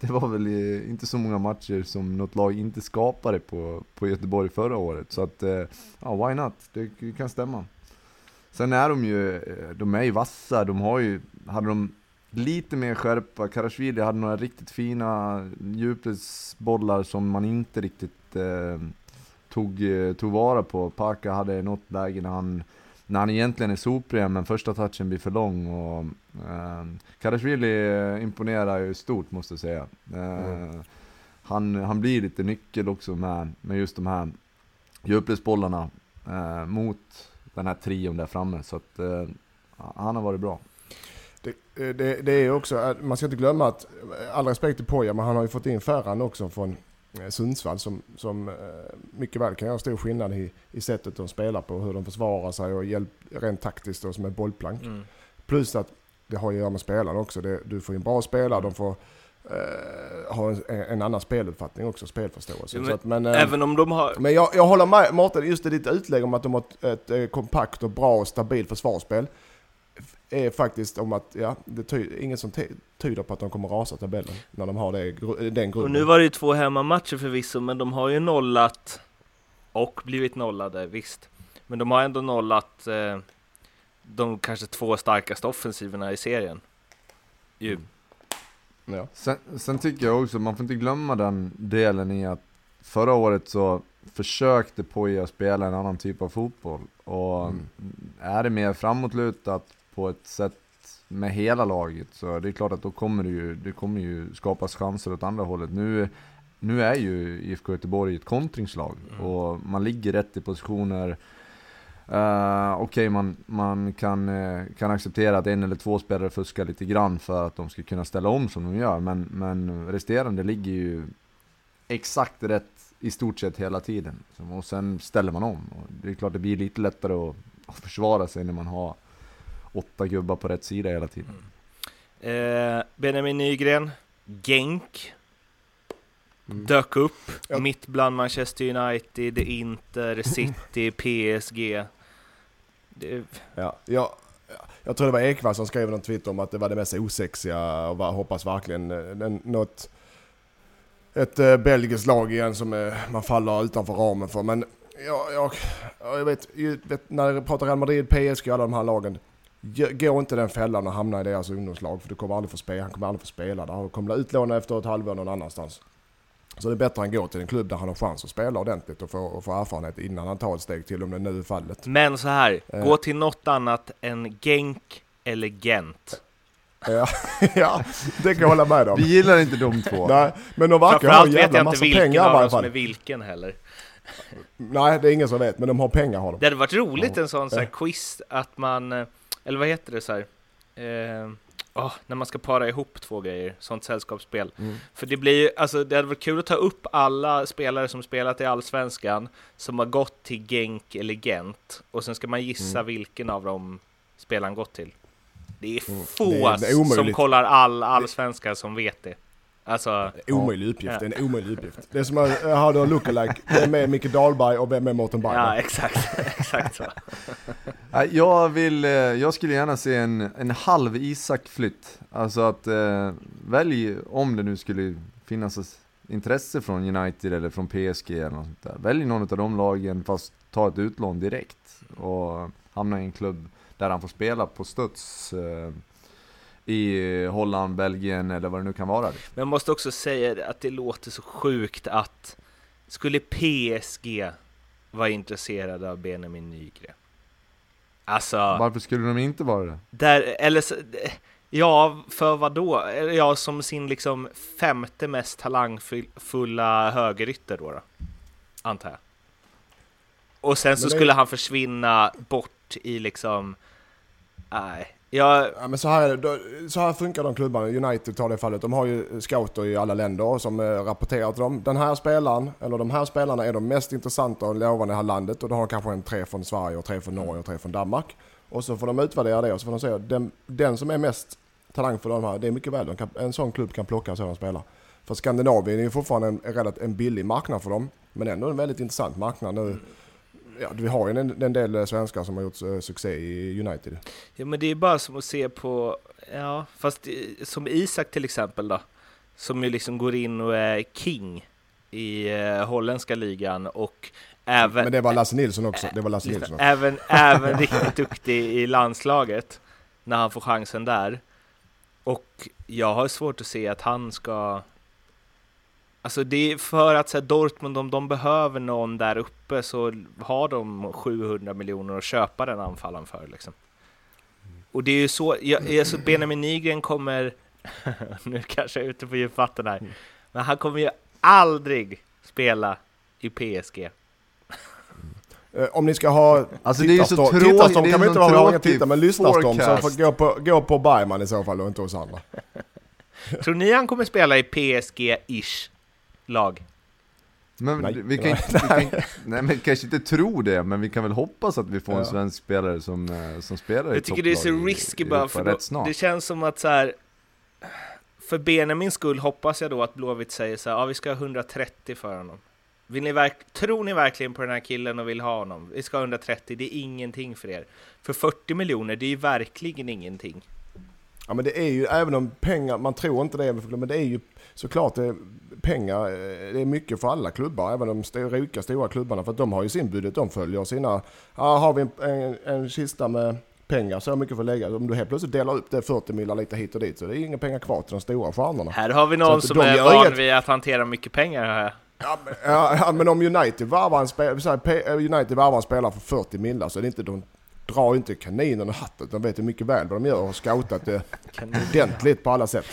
det var väl inte så många matcher som något lag inte skapade på, på Göteborg förra året. Så att, uh, ja, why not? Det, det kan stämma. Sen är de ju, eh, de är ju vassa, de har ju, hade de lite mer skärpa, Karasvili hade några riktigt fina djupledsbollar som man inte riktigt eh, tog, eh, tog vara på. Paka hade något läge när han, när han egentligen är sopren men första touchen blir för lång. Och, eh, Karasvili eh, imponerar ju stort måste jag säga. Eh, mm. han, han blir lite nyckel också med, med just de här djupledsbollarna eh, mot den här trion där framme. Så att eh, han har varit bra. Det, det, det, är också, man ska inte glömma att, all respekt till Poja, men han har ju fått in Ferran också från Eh, Sundsvall som, som eh, mycket väl kan göra stor skillnad i, i sättet de spelar på, hur de försvarar sig och hjälp, rent taktiskt och som ett bollplank. Mm. Plus att det har att göra med spelarna också. Det, du får en bra spelare, de får uh, ha en, en, annan speluppfattning också, spelförståelse. Ja, men, att, men, uh, även om de har... Men jag, jag håller med Mårten, just det ditt utlägg om att de har ett, ett, ett kompakt och bra och stabilt försvarsspel är faktiskt om att, ja, det tyder, inget som tyder på att de kommer rasa tabellen när de har det, den grunden. Och nu var det ju två hemmamatcher förvisso, men de har ju nollat och blivit nollade, visst. Men de har ändå nollat eh, de kanske två starkaste offensiverna i serien. Ju. Mm. Ja. Sen, sen, tycker jag också, man får inte glömma den delen i att förra året så försökte Poja spela en annan typ av fotboll. Och mm. är det mer framåtlutat på ett sätt med hela laget så det är klart att då kommer det ju, det kommer ju skapas chanser åt andra hållet. Nu, nu är ju IFK Göteborg ett kontringslag mm. och man ligger rätt i positioner. Uh, Okej, okay, man, man kan, uh, kan acceptera att en eller två spelare fuskar lite grann för att de ska kunna ställa om som de gör, men, men resterande ligger ju exakt rätt i stort sett hela tiden. Och sen ställer man om. Och det är klart det blir lite lättare att, att försvara sig när man har åtta gubbar på rätt sida hela tiden. Mm. Eh, Benjamin Nygren, Genk, mm. dök upp ja. mitt bland Manchester United, Inter, City, <laughs> PSG. Det... Ja, ja, jag tror det var Ekvall som skrev någon Twitter om att det var det mest osexiga och var, hoppas verkligen eh, något ett äh, belgiskt lag igen som äh, man faller utanför ramen för. Men jag, jag, jag vet, vet, när jag pratar Real Madrid, PSG och alla de här lagen. Gå inte den fällan och hamna i deras ungdomslag för du kommer aldrig få spela, han kommer aldrig få spela där. Han kommer bli utlånad efter ett halvår någon annanstans. Så det är bättre att han går till en klubb där han har chans att spela ordentligt och få, och få erfarenhet innan han tar ett steg till om det nu är fallet. Men så här, eh. gå till något annat än Genk eller Gent. Ja, <laughs> ja, det kan jag hålla med om. Vi gillar inte de två. <laughs> Nej, men de verkar ha en jävla massa pengar i varje fall. vet jag inte vilken av dem som är vilken heller. Nej, det är ingen som vet, men de har pengar har de. Det hade varit roligt en sån så här, quiz, att man eh, eller vad heter det så här? Eh, oh, när man ska para ihop två grejer, sånt sällskapsspel. Mm. För det blir ju, alltså det hade varit kul att ta upp alla spelare som spelat i Allsvenskan, som har gått till Genk eller Gent, och sen ska man gissa mm. vilken av dem spelaren gått till. Det är mm. få det är, det är som kollar all allsvenska som vet det. Alltså, omöjlig ja. uppgift, en omöjlig uppgift. Det är som att ha då lookalike, vem är Micke Dahlberg och vem är Mårten Bergman? Ja, exakt, <laughs> exakt så. jag, vill, eh, jag skulle gärna se en, en halv Isak-flytt. Alltså att eh, välj, om det nu skulle finnas intresse från United eller från PSG eller något sånt där. Välj någon av de lagen fast ta ett utlån direkt och hamna i en klubb där han får spela på studs. Eh, i Holland, Belgien eller vad det nu kan vara. Men jag måste också säga att det låter så sjukt att skulle PSG vara intresserade av Benjamin Nygren? Alltså... Varför skulle de inte vara det? Där, eller så, Ja, för vad då? Ja, som sin liksom femte mest talangfulla högerytter då, då antar jag. Och sen så det... skulle han försvinna bort i liksom, nej, Ja, ja, men så här, så här funkar de klubbarna. United tar det fallet. De har ju scouter i alla länder som eh, rapporterar till dem. Den här spelaren, eller de här spelarna är de mest intressanta och lovande i det här landet. Och då har de kanske en tre från Sverige, och tre från Norge och tre från Danmark. Och så får de utvärdera det och så får de säga den, den som är mest talang för de här, det är mycket väl. Kan, en sån klubb kan plocka en sådan spelare. För Skandinavien är ju fortfarande en, en, en billig marknad för dem. Men ändå en väldigt intressant marknad nu ja, vi har ju en, en del svenskar som har gjort eh, succé i United. Ja, men det är bara som att se på, ja, fast eh, som Isak till exempel då, som ju liksom går in och är king i eh, holländska ligan och även... Men det var Lasse Nilsson också. Det var Lasse Nilsson också. även, <laughs> även riktigt duktig i landslaget när han får chansen där. Och jag har svårt att se att han ska... Alltså det är för att så här, Dortmund, om de behöver någon där uppe så har de 700 miljoner att köpa den anfallaren för liksom. Och det är ju så, jag, alltså Benjamin Nygren kommer, <laughs> nu kanske jag är ute på djupvatten här, men han kommer ju aldrig spela i PSG. Eh, Om ni ska ha Alltså det är så tittarstånd- tråkigt, tittarstånd kan vi en inte ha många tittare, men lyssnarstånd så får gå på, gå på Bergman i så fall och inte hos andra. Tror ni han kommer spela i PSG-ish lag? Men Nej. vi kan, inte- vi kan, <laughs> nej men kanske inte tro det, men vi kan väl hoppas att vi får en Ja. svensk spelare som, eh, som spelar i Jag tycker det är så topplag i risky bara för då, det känns som att så här. För Benjamins skull hoppas jag då att Blåvitt säger så här, ja vi ska ha 130 för honom. Vill ni verk- tror ni verkligen på den här killen och vill ha honom? Vi ska ha 130, det är ingenting för er. För 40 miljoner, det är ju verkligen ingenting. Ja men det är ju, även om pengar, man tror inte det, men det är ju såklart det, pengar, eh, det är mycket för alla klubbar, även de rika stora klubbarna, för att de har ju sin budget, de följer sina, ja har vi en, en, en kista med pengar, så mycket för att lägga, om du helt plötsligt delar upp det 40 miljoner lite hit och dit, så det är inga pengar kvar till de stora stjärnorna. Här har vi någon som är van inget- vid att hantera mycket pengar. Här. Ja, men- ja, ja, men om United varvar en, spe, så här, P- United varvar en spelare för 40 millar så är det inte, de drar inte kaninen och hatten, de vet ju mycket väl vad de gör och har scoutat det ordentligt på alla sätt.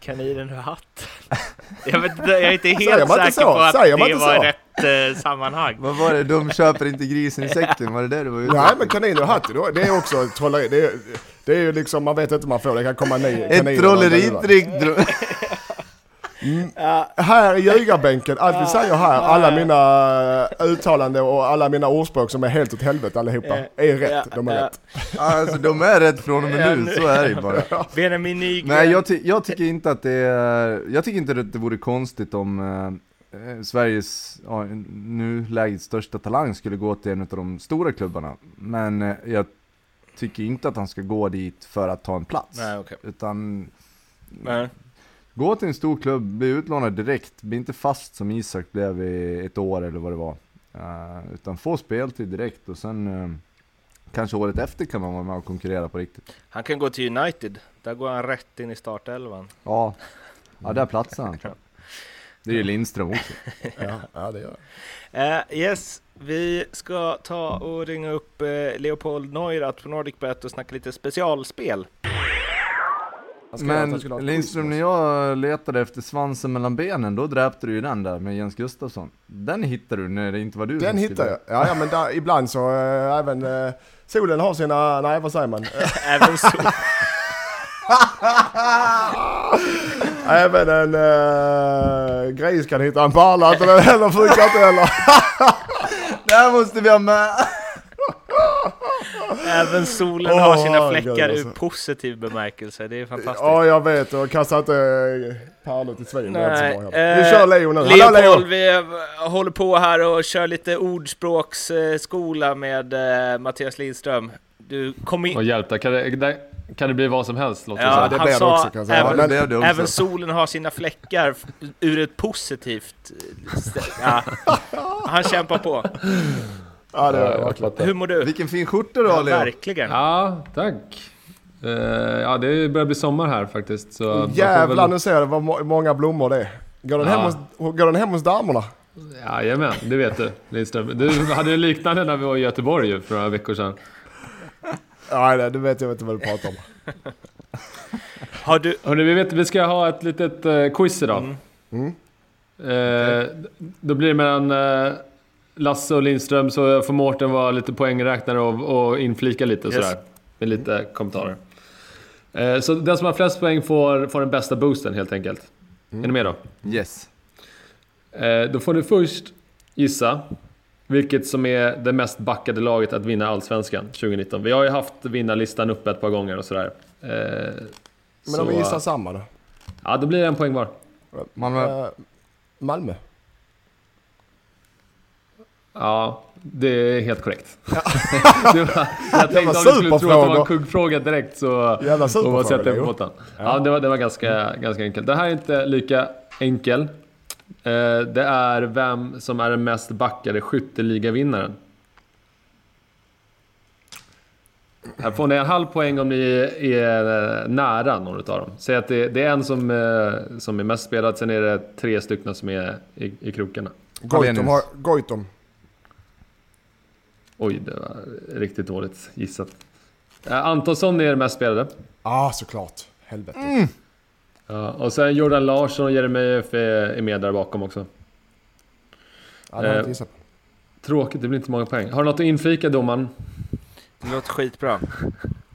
Kaninen och hatt. <laughs> Jag, vet, jag är inte helt inte säker så? på att Säger det var så? rätt eh, sammanhang. Vad var det, de köper inte grisen i säcken, var det det du var ute Nej men kanin och hatt, då, det är också trolleri. Det är, det är ju liksom, man vet inte om man får det. kan komma ny Ett kaniner Här i ljugarbänken, allt vi säger här, alla mina uttalanden och alla mina ordspråk som är helt åt helvete allihopa, är rätt. De är rätt. Alltså de är rätt från och med nu, så är det bara. Benjamin Nygren. Nej jag, ty jag tycker inte att det är, jag tycker inte att det vore konstigt om eh, eh, Sveriges, ja, nulägets största talang skulle gå till en av de stora klubbarna. Men eh, jag tycker inte att han ska gå dit för att ta en plats. Nej, okej. Utan Nej. Gå till en stor klubb, bli utlånad direkt, bli inte fast som Isak blev i ett år eller vad det var. Eh, utan få speltid direkt och sen eh, kanske året efter kan man vara med och konkurrera på riktigt. Han kan gå till United. Där går han rätt in i startelvan. Ja, ja där platsar han tror jag. Det är ju Lindström också. <laughs> Ja, ja det gör. Eh, yes, vi ska ta och ringa upp eh, Leopold Neurath på NordicBet och snacka lite specialspel. Men Lindström, när jag letade efter svansen mellan benen, då dräpte du ju den där med Jens Gustafsson. Den hittade du när det inte var du Den skulle- jag. Ja, ja men där, ibland så äh, även äh, solen har sina, nej vad säger man? <laughs> Även så. <laughs> även en äh, gris kan hitta en pärla, inte den heller funkar inte heller. <laughs> Det här måste vi ha med! Även solen Åh, har sina fläckar alltså. ur positiv bemärkelse. Det är fantastiskt. Ja jag vet och kasta inte äh, pärlor till svin. Nej. Vi eh, kör Leo nu. Hallå Leopold, Leo! vi eh, håller på här och kör lite ordspråksskola med eh, Mattias Lindström. Du kom in... Och hjälp, där kan det, kan det bli vad som helst låter Ja, det han det sa också, säga. Ja, även, det blev också. även solen har sina fläckar ur ett positivt... eh, Ja. <laughs> Han kämpar på. Ja det det jag fattar. Hur mår du? Vilken fin skjorta du har Ja, Leo! verkligen. Ja, tack. Eh, ja, det börjar bli sommar här faktiskt. Så Jävlar väl- nu ser du vad må- många blommor det är. Går den, Ja. hem, hos, går den hem hos damerna? Jajamän, det vet du Lindström. Du hade en liknande när vi var i Göteborg ju, för några veckor sedan. Nej det, det vet jag inte vad du pratar om. <laughs> Har du... Hörrni, vi, vet, vi ska ha ett litet eh, quiz idag. Mm. Eh, Då blir det mellan eh, Lasse och Lindström, så får Mårten vara lite poängräknare och, och inflika lite Yes. sådär. Med lite kommentarer. Eh, så den som har flest poäng får, får den bästa boosten helt enkelt. Är ni med då? Yes. Eh, då får ni först gissa vilket som är det mest backade laget att vinna Allsvenskan 2019. Vi har ju haft vinnarlistan uppe ett par gånger och sådär. Eh, Men om vi gissar samma då? Ja, då blir det en poäng var. Malmö. Eh, Malmö? Ja, Det är helt korrekt. <laughs> det var, jag tänkte om du skulle tro att det var en kuggfråga direkt så... Jävla och superfråga, Leo. på båten. Ja, det var, det var ganska, ganska enkelt. Det här är inte lika enkel. Eh, Det är vem som är den mest backade skytteligavinnaren. Här får ni en halv poäng om ni är nära någon utav dem. Säg att det, det är en som, eh, som är mest spelad, sen är det tre stycken som är i, i krokarna. Goitom Hallenius. har... Goitom. Oj, det var riktigt dåligt gissat. Eh, Antonsson är den mest spelade. Ah, såklart. Helvete. Ja, och sen Jordan Larsson och Jeremejeff är, är med där bakom också. Ja, det har jag Eh. inte gissat på. Tråkigt, det blir inte många poäng. Har du något att inflika domaren? Det låter skitbra.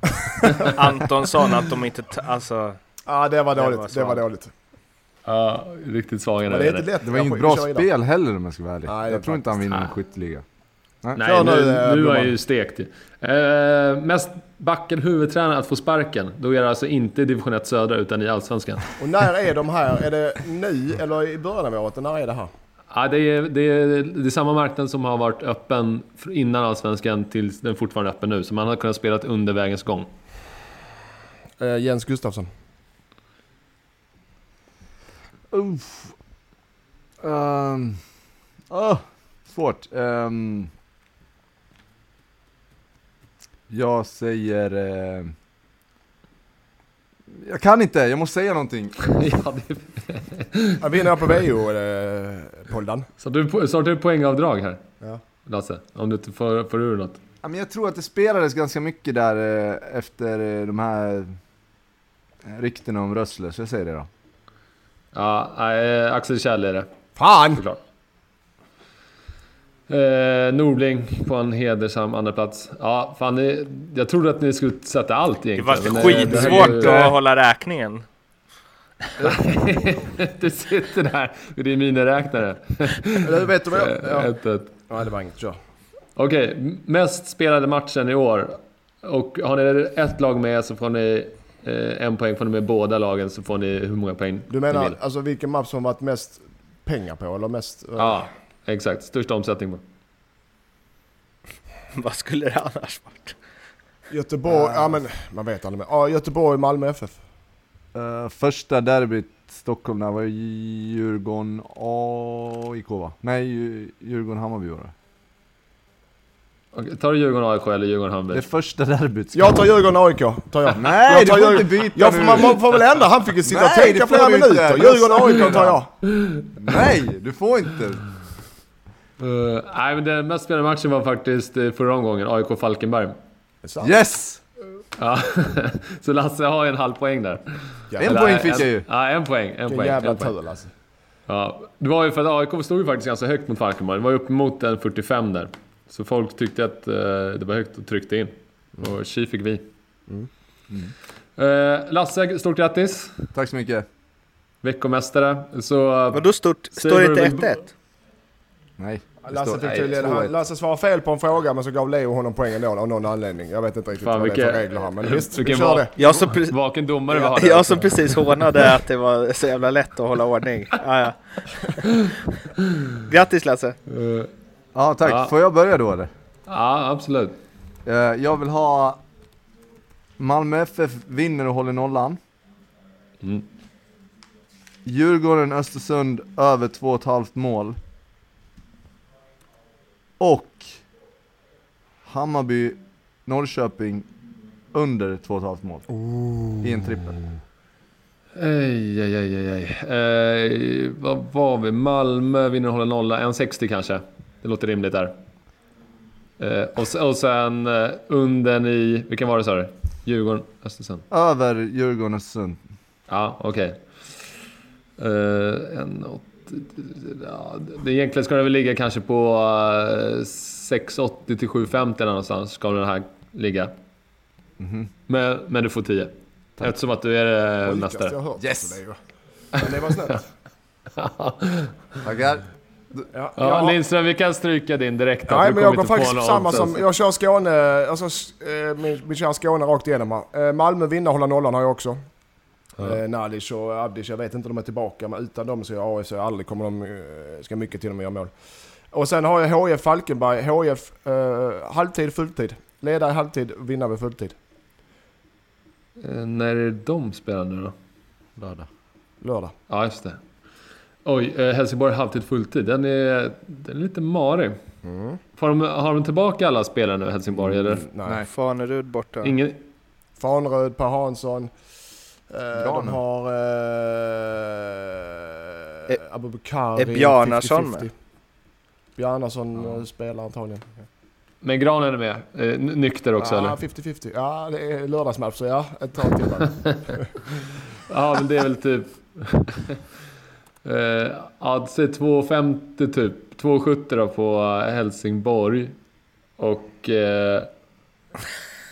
<laughs> Antonsson, att de inte... Alltså... Ja, det var Det dåligt. var det var dåligt. Ja, riktigt svaga nu. det. Det var Jag inget bra spel heller om jag ska vara ärlig. Nej, det är jag tror inte han vinner en Ah. skytteliga. Nej, nu, nu, nu, är jag ju stekt. Eh, mest backad huvudtränare att få sparken. Då är det alltså inte i division 1 södra utan i Allsvenskan. Och när är de här? Är det nu eller i början av året? När är det här? Ja, det, är, det, är, det är samma marknad som har varit öppen innan Allsvenskan tills den fortfarande är öppen nu. Så man har kunnat spela under vägens gång. Eh, Jens Gustafsson. Uff. Um, ah, svårt. Ehm, jag säger... eh, jag kan inte, jag måste säga någonting. <laughs> ja, det, Jag vinner på VO, eh, Poldan. så du, har du poängavdrag här, Ja. Lasse? Om du inte får, får ur något. Ja, men jag tror att det spelades ganska mycket där eh, efter eh, de här eh, ryktena om Rössler, så jag säger det då. Ja, nej, Axel Kjell är det. Fan! Såklart. Eh, Norling på en hedersam andra plats. Ja, fan, ni, jag trodde att ni skulle sätta allt Det egentligen. var men, eh, det skitsvårt att hålla räkningen. <laughs> du sitter där med din miniräknare. Eller vet du vad jag... Ja. <laughs> Ett, ett. Nej, det var inget. Kör. Okej, m- mest spelade matchen i år. Och har ni ett lag med så får ni eh, en poäng. Får ni med båda lagen så får ni hur många poäng Du ni menar vill. alltså vilken match som varit mest pengar på? Eller mest... eh, Ja, exakt. Största omsättning på. <laughs> Vad skulle det annars varit? Göteborg... Ja men man vet aldrig. men- Ja, Göteborg, Malmö FF. Eh, första derbyt Stockholm, där var Djurgården AIK va? Nej, Djur- Djurgården-Hammarby var det. Okej, tar du Djurgården AIK eller Djurgården-Hammarby? Det första derbyt. Jag tar Djurgården AIK. Tar jag. Nej, jag du tar får Djurgården- inte byta Ja, för nu. man, man får väl ändra. Han fick ju sitta och Nej, tänka det får flera du minuter. Men Djurgården AIK tar jag. Nej, du får inte! Eh, nej, men den mest spelade matchen var faktiskt eh, förra omgången, AIK-Falkenberg. Yes! Ja, <laughs> så Lasse har en halv poäng där. En Jävla- poäng fick en, jag ju. Ja, en poäng. En Vilken poäng, jävla en poäng. tur alltså. Ja, det var ju för att AIK stod ju faktiskt ganska högt mot Falkenberg. Det var ju uppemot en 45 där. Så folk tyckte att eh, det var högt och tryckte in. Och tji fick vi. Eh, Lasse, stort grattis! Tack så mycket. Veckomästare. Så... Vadå stort? Står det inte vill- 1-1? Nej. Lasse, står- fick tydligen, 2-1. han, Lasse svarade fel på en fråga men så gav Leo honom poäng ändå av någon anledning. Jag vet inte riktigt Fan, vad det är vilka- för regler här men visst, vi kör det. Jag som, pre- Vaken domare vi har där. jag som precis hånade att det var så jävla lätt att hålla ordning. <laughs> Ah, ja. Grattis Lasse! Eh, Ja, tack. Ja. Får jag börja då eller? ja, absolut. Eh, jag vill ha Malmö FF vinner och håller nollan. Mm. Djurgården Östersund över 2,5 mål. Och Hammarby Norrköping under 2,5 mål. I en trippel. Ej, ej, ej, ej, ej. Eh, vad var vi? Malmö vinner och håller nolla. 1,60 kanske. Det låter rimligt där. Eh, och, och sen eh, under i... Vilken var det sa du? Djurgården, Östersund? Över Djurgården Östersund. Ja, okej. Eh, en, åt- ja, det, egentligen ska det väl ligga kanske på eh, 6,80 till 7,50 där någonstans ska den här ligga. Mhm. Men, men du får 10. Eftersom att du är eh, mästare. jag hört. Yes. Men det var snällt. <laughs> Tackar. Ja, Ja, har- Lindström, vi kan stryka din direkt. Nej men jag kommer går faktiskt någon samma som, jag kör Skåne, alltså eh, min, min kära Skåne rakt igenom här. Eh, Malmö vinner, hålla nollan har jag också. Ja. Eh, Nalic och Abdic, jag vet inte om de är tillbaka men utan dem så är så aldrig kommer de, eh, ska mycket till dem att göra mål. Och sen har jag HIF Falkenberg, HIF eh, halvtid, fulltid. Leda i halvtid, vinna vid fulltid. Eh, när är de spelar nu då? Lördag. Lördag. Ja, just det. Oj, eh, Helsingborg halvtid fulltid. Den är, den är lite marig. Mm. Får de, har de tillbaka alla spelare nu, Helsingborg? Eller? Nej. Nej. Fanerud borta. Ingen, Fanröd, Per Hansson. Eh, de Granen. har Eh, eh, Abubakari. är Bjarnason 50-50. Bjarnason eh, spelar antagligen. men Granen är med. Eh, nykter också ja, eller? 50-50. Ja, det är lördagsmatch så ja, ett tag till. <laughs> Ja, men det är väl typ... <laughs> eh, Odds är 2,50 typ. 2,70 då på Helsingborg. Och... Eh,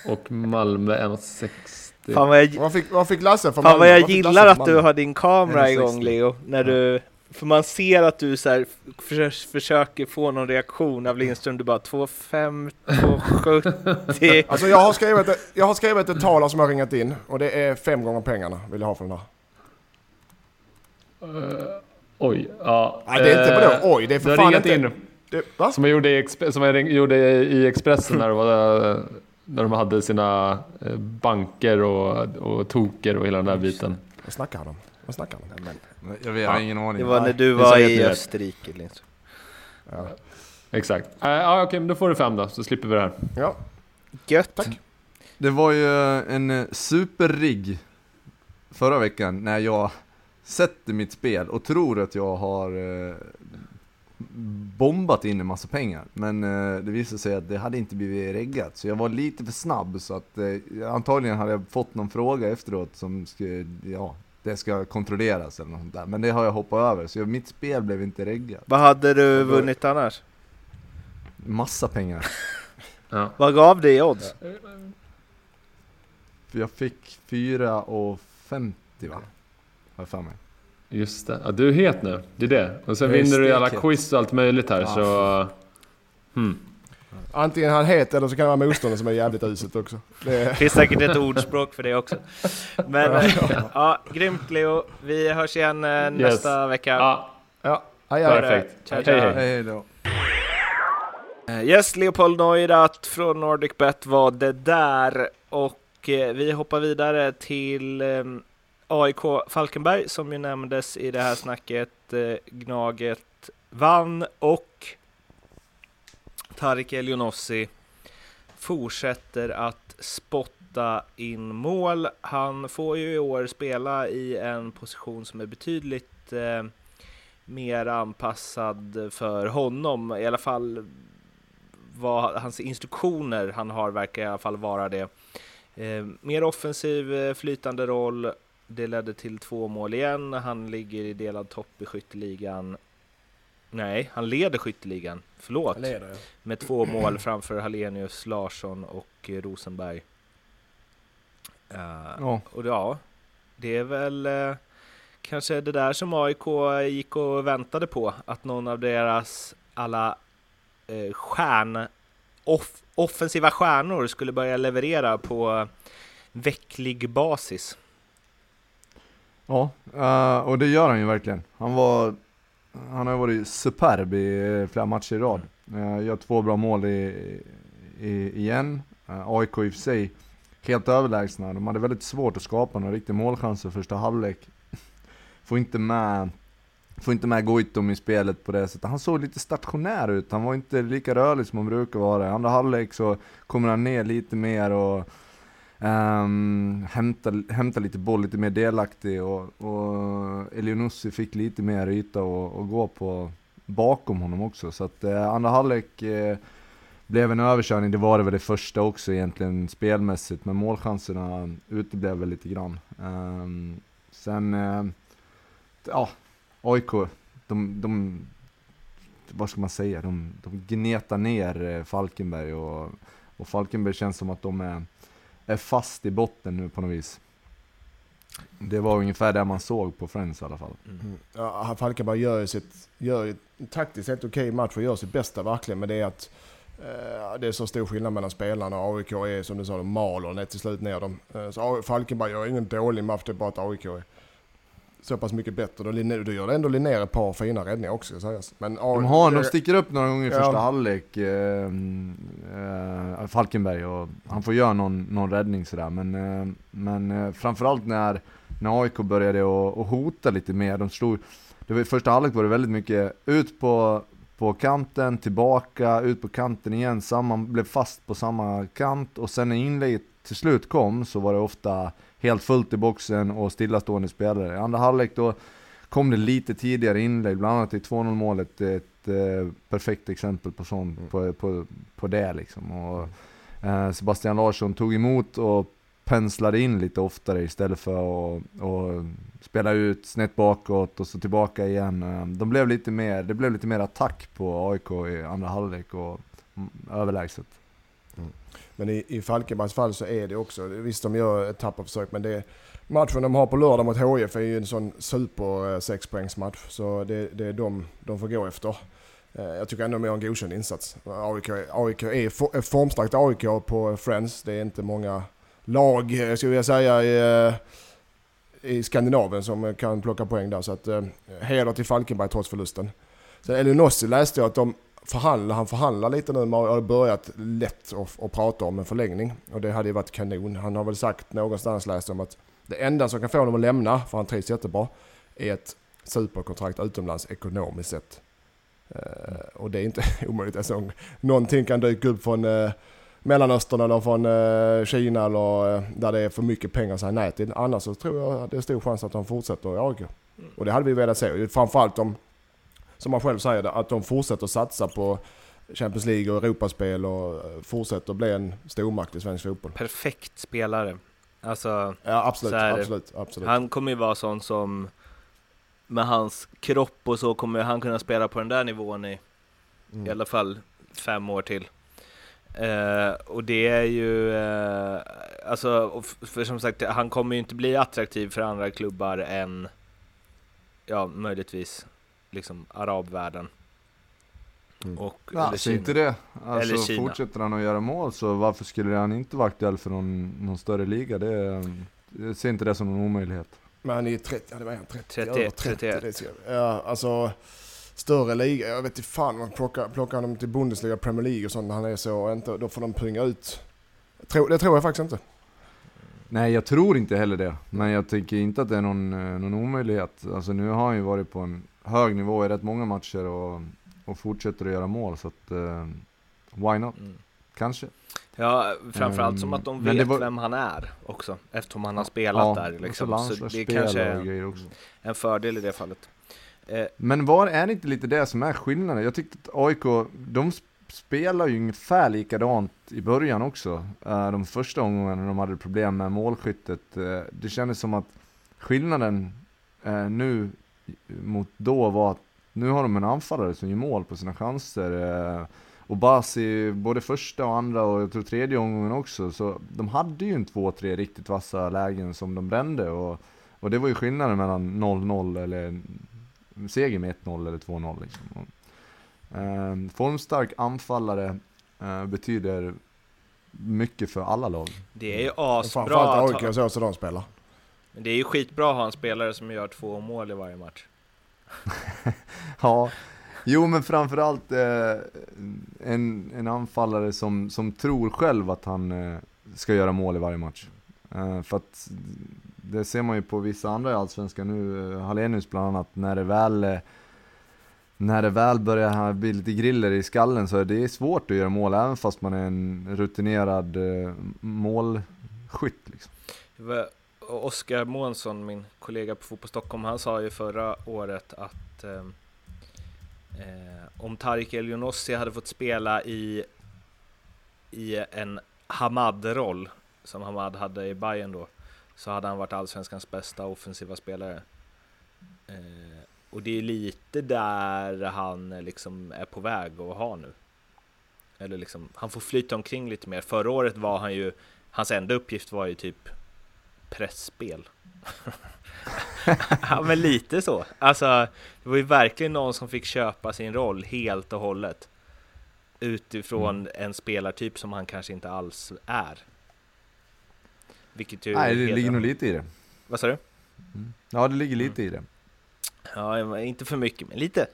och Malmö 1,60. Fan vad jag, Vad fick, vad fick Lasse för fan vad Malmö? jag Vad gillar att för du har din kamera igång 1,60. Leo. När du, för man ser att du så här, förs- försöker få någon reaktion av Lindström. Du bara 2,5, 2,70. <laughs> Alltså jag har, skrivit, ett- jag har skrivit ett tal som jag har ringat in och det är fem gånger pengarna vill jag ha för den här. Eh, oj, ja. Nej det är inte Eh, vadå? Oj, det är för fan inte... in. Det? Som jag gjorde i, som jag gjorde i Expressen när, det var, när de hade sina eh, banker och, och toker och hela den där biten. Vad snackar han om? Vad snackar han om? Jag, vet, jag har ingen aning. Det var när du var i. Österrike Lindström. Ja. Exakt. Eh, Ja, okej, men då får du fem då, så slipper vi det här. ja. Gött. Tack. Det var ju en eh, superrigg förra veckan när jag sätter mitt spel och tror att jag har bombat in en massa pengar. Men eh, det visade sig att det hade inte blivit reggat, så jag var lite för snabb så att eh, antagligen hade jag fått någon fråga efteråt som skulle, ja, det ska kontrolleras eller något sånt där. Men det har jag hoppat över, så jag, mitt spel blev inte reggat. Vad hade du vunnit annars? Massa pengar. <laughs> Ja. Vad gav det i odds? Jag fick 4,50 va? Har jag för mig. Just det. Ja, du är het nu. Det är det. Och sen är vinner du i alla quiz och allt möjligt här, Ja. så... Hmm. Antingen han het eller så kan det vara motståndaren som är jävligt uselt också. Det är, finns säkert ett ordspråk för det också. Men ja, grymt Leo. Vi hörs igen eh, nästa vecka. Ja, ja, hej, hej. perfekt. Hej, ciao. hej. Hej då. Eh, Yes, Leopold Neurath från NordicBet var det där. Och eh, vi hoppar vidare till eh, AIK Falkenberg som ju nämndes i det här snacket. Eh, Gnaget vann och Tarik Elionossi fortsätter att spotta in mål. Han får ju i år spela i en position som är betydligt eh, mer anpassad för honom. I alla fall vad hans instruktioner han har verkar i alla fall vara det. Eh, mer offensiv eh, flytande roll. Det ledde till två mål igen. Han ligger i delad topp i skytteligan. Nej, han leder skytteligan. Förlåt. Leder, ja. Med två <clears throat> mål framför Hallenius, Larsson och eh, Rosenberg. Eh, Ja. och ja, det är väl eh, kanske det där som AIK gick och väntade på. Att någon av deras alla eh, stjärn, off, offensiva stjärnor skulle börja leverera på vecklig basis. Ja, eh, och det gör han ju verkligen. Han var, han har ju varit superb i flera matcher i rad. Eh, gör två bra mål i, i, igen. Eh, AIK i och för sig helt överlägsna. De hade väldigt svårt att skapa några riktiga målchanser första halvlek. Får inte med Får inte med Goitom i spelet på det sättet. Han såg lite stationär ut, han var inte lika rörlig som han brukar vara. I andra halvlek så kommer han ner lite mer och Um, hämta, hämta lite boll, lite mer delaktig och, och Elionussi fick lite mer yta att gå på bakom honom också. Så att eh, andra halvlek eh, blev en överkörning, det var det väl det första också egentligen spelmässigt, men målchanserna uteblev väl lite grann. Um, sen, eh, ja, AIK, de, de, vad ska man säga, de, de gnetar ner eh, Falkenberg och, och Falkenberg känns som att de är är fast i botten nu på något vis. Det var ungefär det man såg på Friends i alla fall. Mm. Ja, han- Falkenberg gör ju sitt, gör ju taktiskt helt okej match och gör sitt bästa verkligen. Men det är att eh, det är så stor skillnad mellan spelarna. AIK är som du sa, de maler till slut ner dem. Eh, så Falkenberg gör ingen dålig match, det är bara att AIK är så pass mycket bättre. Då, Linné- då gör ändå Linnér ett par fina räddningar också sägas. Men, De, har, de sticker upp några gånger i Ja. första halvlek, eh, eh, Falkenberg, och han får göra någon, någon räddning sådär. Men, eh, men eh, framförallt när, när AIK började att hota lite mer. De slog, det var, i första halvlek var det väldigt mycket ut på, på kanten, tillbaka, ut på kanten igen, samma, blev fast på samma kant och sen när inlägget till slut kom så var det ofta helt fullt i boxen och stillastående spelare. I andra halvlek då kom det lite tidigare inlägg, bland annat i 2-0 målet, ett eh, perfekt exempel på sånt, på, på, på det liksom. Och, eh, Sebastian Larsson tog emot och penslade in lite oftare istället för att och spela ut snett bakåt och så tillbaka igen. Eh, De blev lite mer, det blev lite mer attack på AIK i andra halvlek och mm, överlägset. Men i, i Falkenbergs fall så är det också, visst de gör ett tapparförsök men det matchen de har på lördag mot HIF är ju en sån super eh, sexpoängsmatch. Så det, det är de de får gå efter. Eh, jag tycker ändå de gör en godkänd insats. AIK, AIK är for- formstarkt AIK på Friends. Det är inte många lag, eh, skulle jag säga, i, i Skandinavien som kan plocka poäng där. Så att eh, heder till Falkenberg trots förlusten. Sen Elionossi läste jag att de förhandla, han förhandlar lite nu, man har börjat lätt att, att prata om en förlängning. Och det hade ju varit kanon. Han har väl sagt någonstans läst om att det enda som kan få honom att lämna, för han trivs jättebra, är ett superkontrakt utomlands ekonomiskt sett. Uh, och det är inte <laughs> omöjligt. Alltså, någonting kan dyka upp från uh, Mellanöstern eller från uh, Kina eller där det är för mycket pengar att säga nej till. Annars så tror jag att det är stor chans att han fortsätter i AIK. Och det hade vi velat se. Framförallt om, som man själv säger, att de fortsätter satsa på Champions League och Europaspel och eh, fortsätter bli en stormakt i svensk fotboll. Perfekt spelare. Alltså, Ja absolut, Så är det. absolut, absolut. han kommer ju vara sån som med hans kropp och så kommer han kunna spela på den där nivån i Mm. i alla fall fem år till. Eh, och det är ju, eh, alltså, för som sagt, han kommer ju inte bli attraktiv för andra klubbar än, ja, möjligtvis, liksom arabvärlden. Mm. Och, Ja, eller Kina. inte det. Alltså Eller Kina. fortsätter han att göra mål så varför skulle han inte vara aktuell för någon, någon större liga? Det, jag ser inte det som någon omöjlighet. Men han är 30, ja det var han 30, 31, över 30 31. det ser jag. Ja, alltså större liga, jag vet inte fan, man plockar, plockar honom till Bundesliga, Premier League och sånt när han är så, inte, då får de punga ut. Tror, det tror jag faktiskt inte. Nej, jag tror inte heller det. Men jag tycker inte att det är någon, eh, någon omöjlighet. Alltså nu har han ju varit på en hög nivå i rätt många matcher och, och fortsätter att göra mål. Så att, eh, why not? Mm. Kanske. Ja, framförallt som Ehm, att de det vet var- vem han är också, eftersom han har spelat där och liksom. så Så det landslagsspel kanske är en fördel i det fallet. Eh, Men var är det inte lite det som är skillnaden? Jag tyckte att AIK, de sp- spelar ju ungefär likadant i början också. Eh, De första omgångarna de hade problem med målskyttet. Det kändes som att skillnaden nu mot då var att nu har de en anfallare som gör mål på sina chanser. eh, Och Basi, både första och andra och jag tror tredje omgången också, så de hade ju en två, tre riktigt vassa lägen som de brände. Och, och det var ju skillnaden mellan 0-0 eller seger med 1-0 eller 2-0 liksom. Och, ehm, formstark anfallare eh, betyder mycket för alla lag. det är ju asbra Framförallt AIK så, så de spelar. Det är ju skitbra att ha en spelare som gör två mål i varje match. <laughs> Ja, jo men framförallt eh, en, en anfallare som, som tror själv att han eh, ska göra mål i varje match. Eh, för att det ser man ju på vissa andra i Allsvenskan nu, eh, Hallenius bland annat, när det väl eh, när det väl börjar bli lite griller i skallen så är det svårt att göra mål även fast man är en rutinerad eh, målskytt. Liksom. Oskar Månsson, min kollega på Fotboll Stockholm, han sa ju förra året att eh, eh om Tarik Elionossi hade fått spela i, i en Hamad-roll, som Hamad hade i Bayern då, så hade han varit allsvenskans bästa offensiva spelare. Eh, och det är lite där han liksom är på väg att ha nu. Eller liksom, han får flyta omkring lite mer. Förra året var han ju, hans enda uppgift var ju typ pressspel. <laughs> ja men lite så. Alltså, det var ju verkligen någon som fick köpa sin roll helt och hållet. Utifrån en spelartyp som han kanske inte alls är. Vilket ju Nej, det ligger nog lite i det. Vad sa du? Mm. Ja, det ligger lite i det. Ja, inte för mycket, men lite.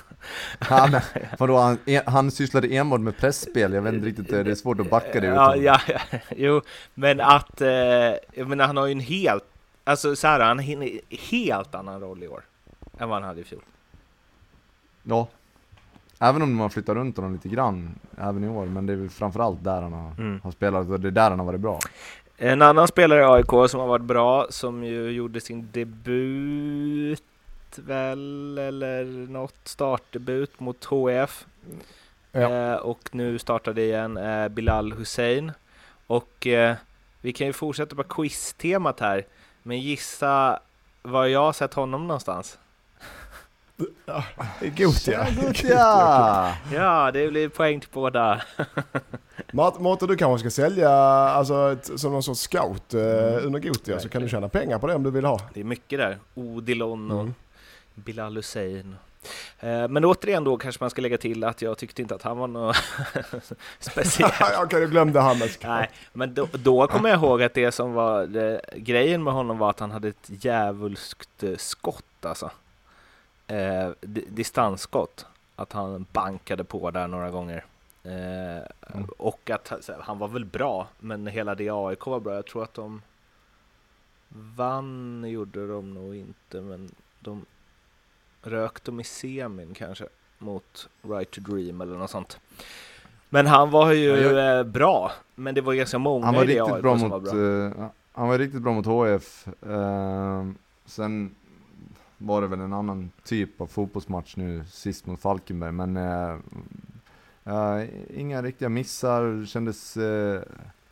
<laughs> Han, vadå, han, han sysslade enbart med pressspel, jag vet inte riktigt, det är svårt att backa det ja, ja, ja, <laughs> jo, men att, eh, jag menar, han har ju en helt, alltså så här, han har en helt annan roll i år än vad han hade i fjol. Ja, även om man flyttar runt honom lite grann även i år, men det är väl framförallt där han har, mm. har spelat och det är där han har varit bra. En annan spelare i AIK som har varit bra, som ju gjorde sin debut väl, eller något startdebut mot HF. Ja. Eh, och nu startade igen eh, Bilal Hussein. Och eh, vi kan ju fortsätta på quiz-temat här, men gissa var jag har sett honom någonstans? <laughs> Gotia. <laughs> Gotia! <laughs> ja, det blir poäng till båda. Mårten, du kanske ska sälja alltså, ett, som någon sorts scout eh, mm. under Gotia så kan du tjäna pengar på det om du vill ha. Det är mycket där. Odilon och mm. Bilal Hussein. Eh, men återigen då kanske man ska lägga till att jag tyckte inte att han var något <laughs> speciellt. jag kan ju glömde han. Nej, men då, då kommer jag ihåg att det som var det, grejen med honom var att han hade ett djävulskt eh, skott alltså. Eh, distansskott. Att han bankade på där några gånger. Eh, mm. Och att han var väl bra, men hela det AIK var bra. Jag tror att de vann, gjorde de nog inte, men de rök de i semin kanske mot Right to Dream eller något sånt. Men han var ju ja, jag... Eh, bra, men det var ganska många han var riktigt bra mot, var bra. Uh, Han var riktigt bra mot HF. Uh, eh, sen var det väl en annan typ av fotbollsmatch nu sist mot Falkenberg, men uh, inga riktiga missar, kändes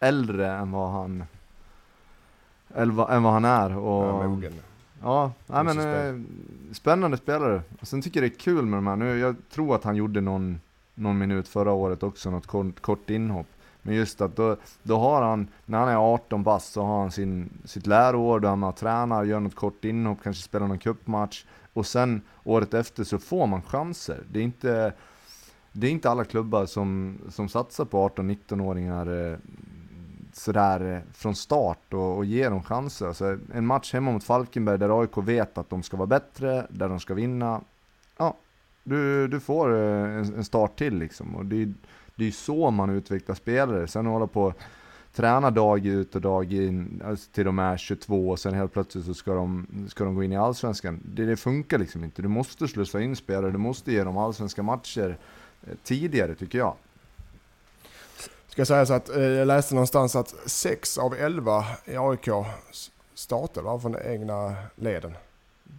äldre än vad han än vad han är. Och, ja, Ja, nej, men eh, spännande spelare. Och sen tycker jag det är kul med de här. Nu, jag tror att han gjorde någon, någon minut förra året också, något kort, kort inhopp. Men just att då, då har han, när han är 18 bast så har han sin, sitt läroår där han tränar, gör något kort inhopp, kanske spelar någon cupmatch. Och sen året efter så får man chanser. Det är inte, det är inte alla klubbar som, som satsar på 18-19-åringar eh, sådär eh, från start och, och ge dem chanser. Alltså, en match hemma mot Falkenberg där AIK vet att de ska vara bättre, där de ska vinna. Ja, du, du får eh, en, en start till liksom. Och det, det är ju så man utvecklar spelare. Sen hålla på och träna dag ut och dag in alltså till de är 22 och sen helt plötsligt så ska de, ska de gå in i Allsvenskan. Det, det funkar liksom inte. Du måste slussa in spelare, du måste ge dem allsvenska matcher eh, tidigare tycker jag. Ska säga så att eh, jag läste någonstans att 6 av 11 i AIK startade från de egna leden.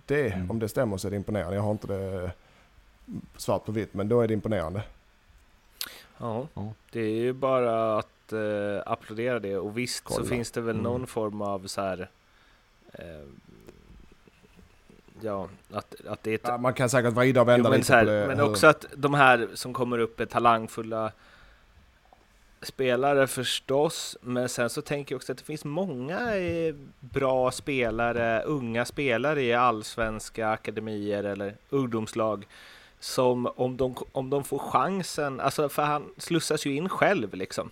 Det, mm. om det stämmer så är det imponerande. Jag har inte det svart på vitt, men då är det imponerande. Ja, det är ju bara att eh, applådera det och visst Kolla. så finns det väl någon mm. form av så här eh, Ja, att, att det är ett, ja, Man kan säkert vrida och vända jo, lite här, på det. Men också att de här som kommer upp är talangfulla spelare förstås, men sen så tänker jag också att det finns många eh, bra spelare, unga spelare i allsvenska akademier eller ungdomslag som om de, om de får chansen, alltså för han slussas ju in själv liksom.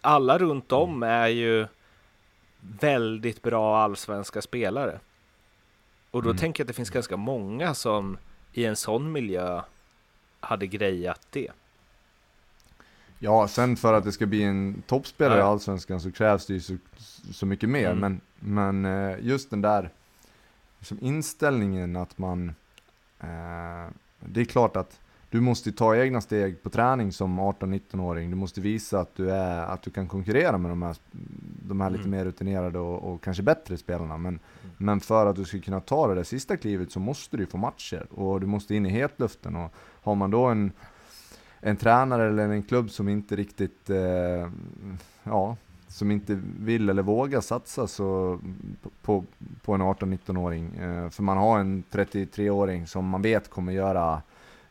Alla runt om är ju väldigt bra allsvenska spelare. Och då mm. tänker jag att det finns ganska många som i en sån miljö hade grejat det. Ja, sen för att det ska bli en toppspelare i Allsvenskan så krävs det ju så, så mycket mer. Mm. Men, men eh, just den där liksom inställningen att man... Eh, det är klart att du måste ta egna steg på träning som 18-19-åring. Du måste visa att du, är, att du kan konkurrera med de här, de här lite mm. mer rutinerade och, och, kanske bättre spelarna. Men, mm. men för att du ska kunna ta det där sista klivet så måste du få matcher och du måste in i hetluften. Och har man då en en tränare eller en klubb som inte riktigt, eh, ja, som inte vill eller vågar satsa så på, på en 18-19-åring. Eh, för man har en 33-åring som man vet kommer göra,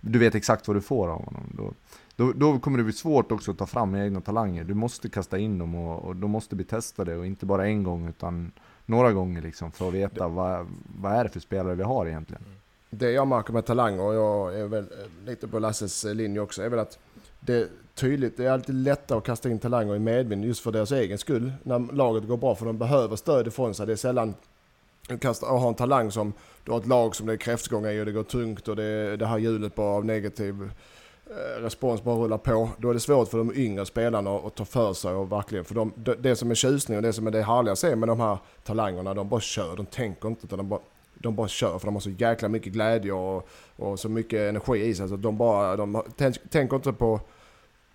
du vet exakt vad du får av honom. Då, då, då, kommer det bli svårt också att ta fram egna talanger. Du måste kasta in dem och, och de måste bli testade och inte bara en gång utan några gånger liksom för att veta vad, vad är det för spelare vi har egentligen. Mm det jag märker med talanger, och jag är väl eh, lite på Lasses eh, linje också, är väl att det är tydligt, det är alltid lättare att kasta in talanger i medvind just för deras egen skull. När laget går bra, för de behöver stöd ifrån sig. Det är sällan att och har en talang som, du har ett lag som det är kräftgång i och det går tungt och det, det här hjulet bara av negativ eh, respons bara rullar på. Då är det svårt för de yngre spelarna att ta för sig och verkligen, för de, det som är tjusning och det som är det härliga att se med de här talangerna, de bara kör, de tänker inte utan de bara, de bara kör för de har så jäkla mycket glädje och, och så mycket energi i sig så de bara, de tänker inte på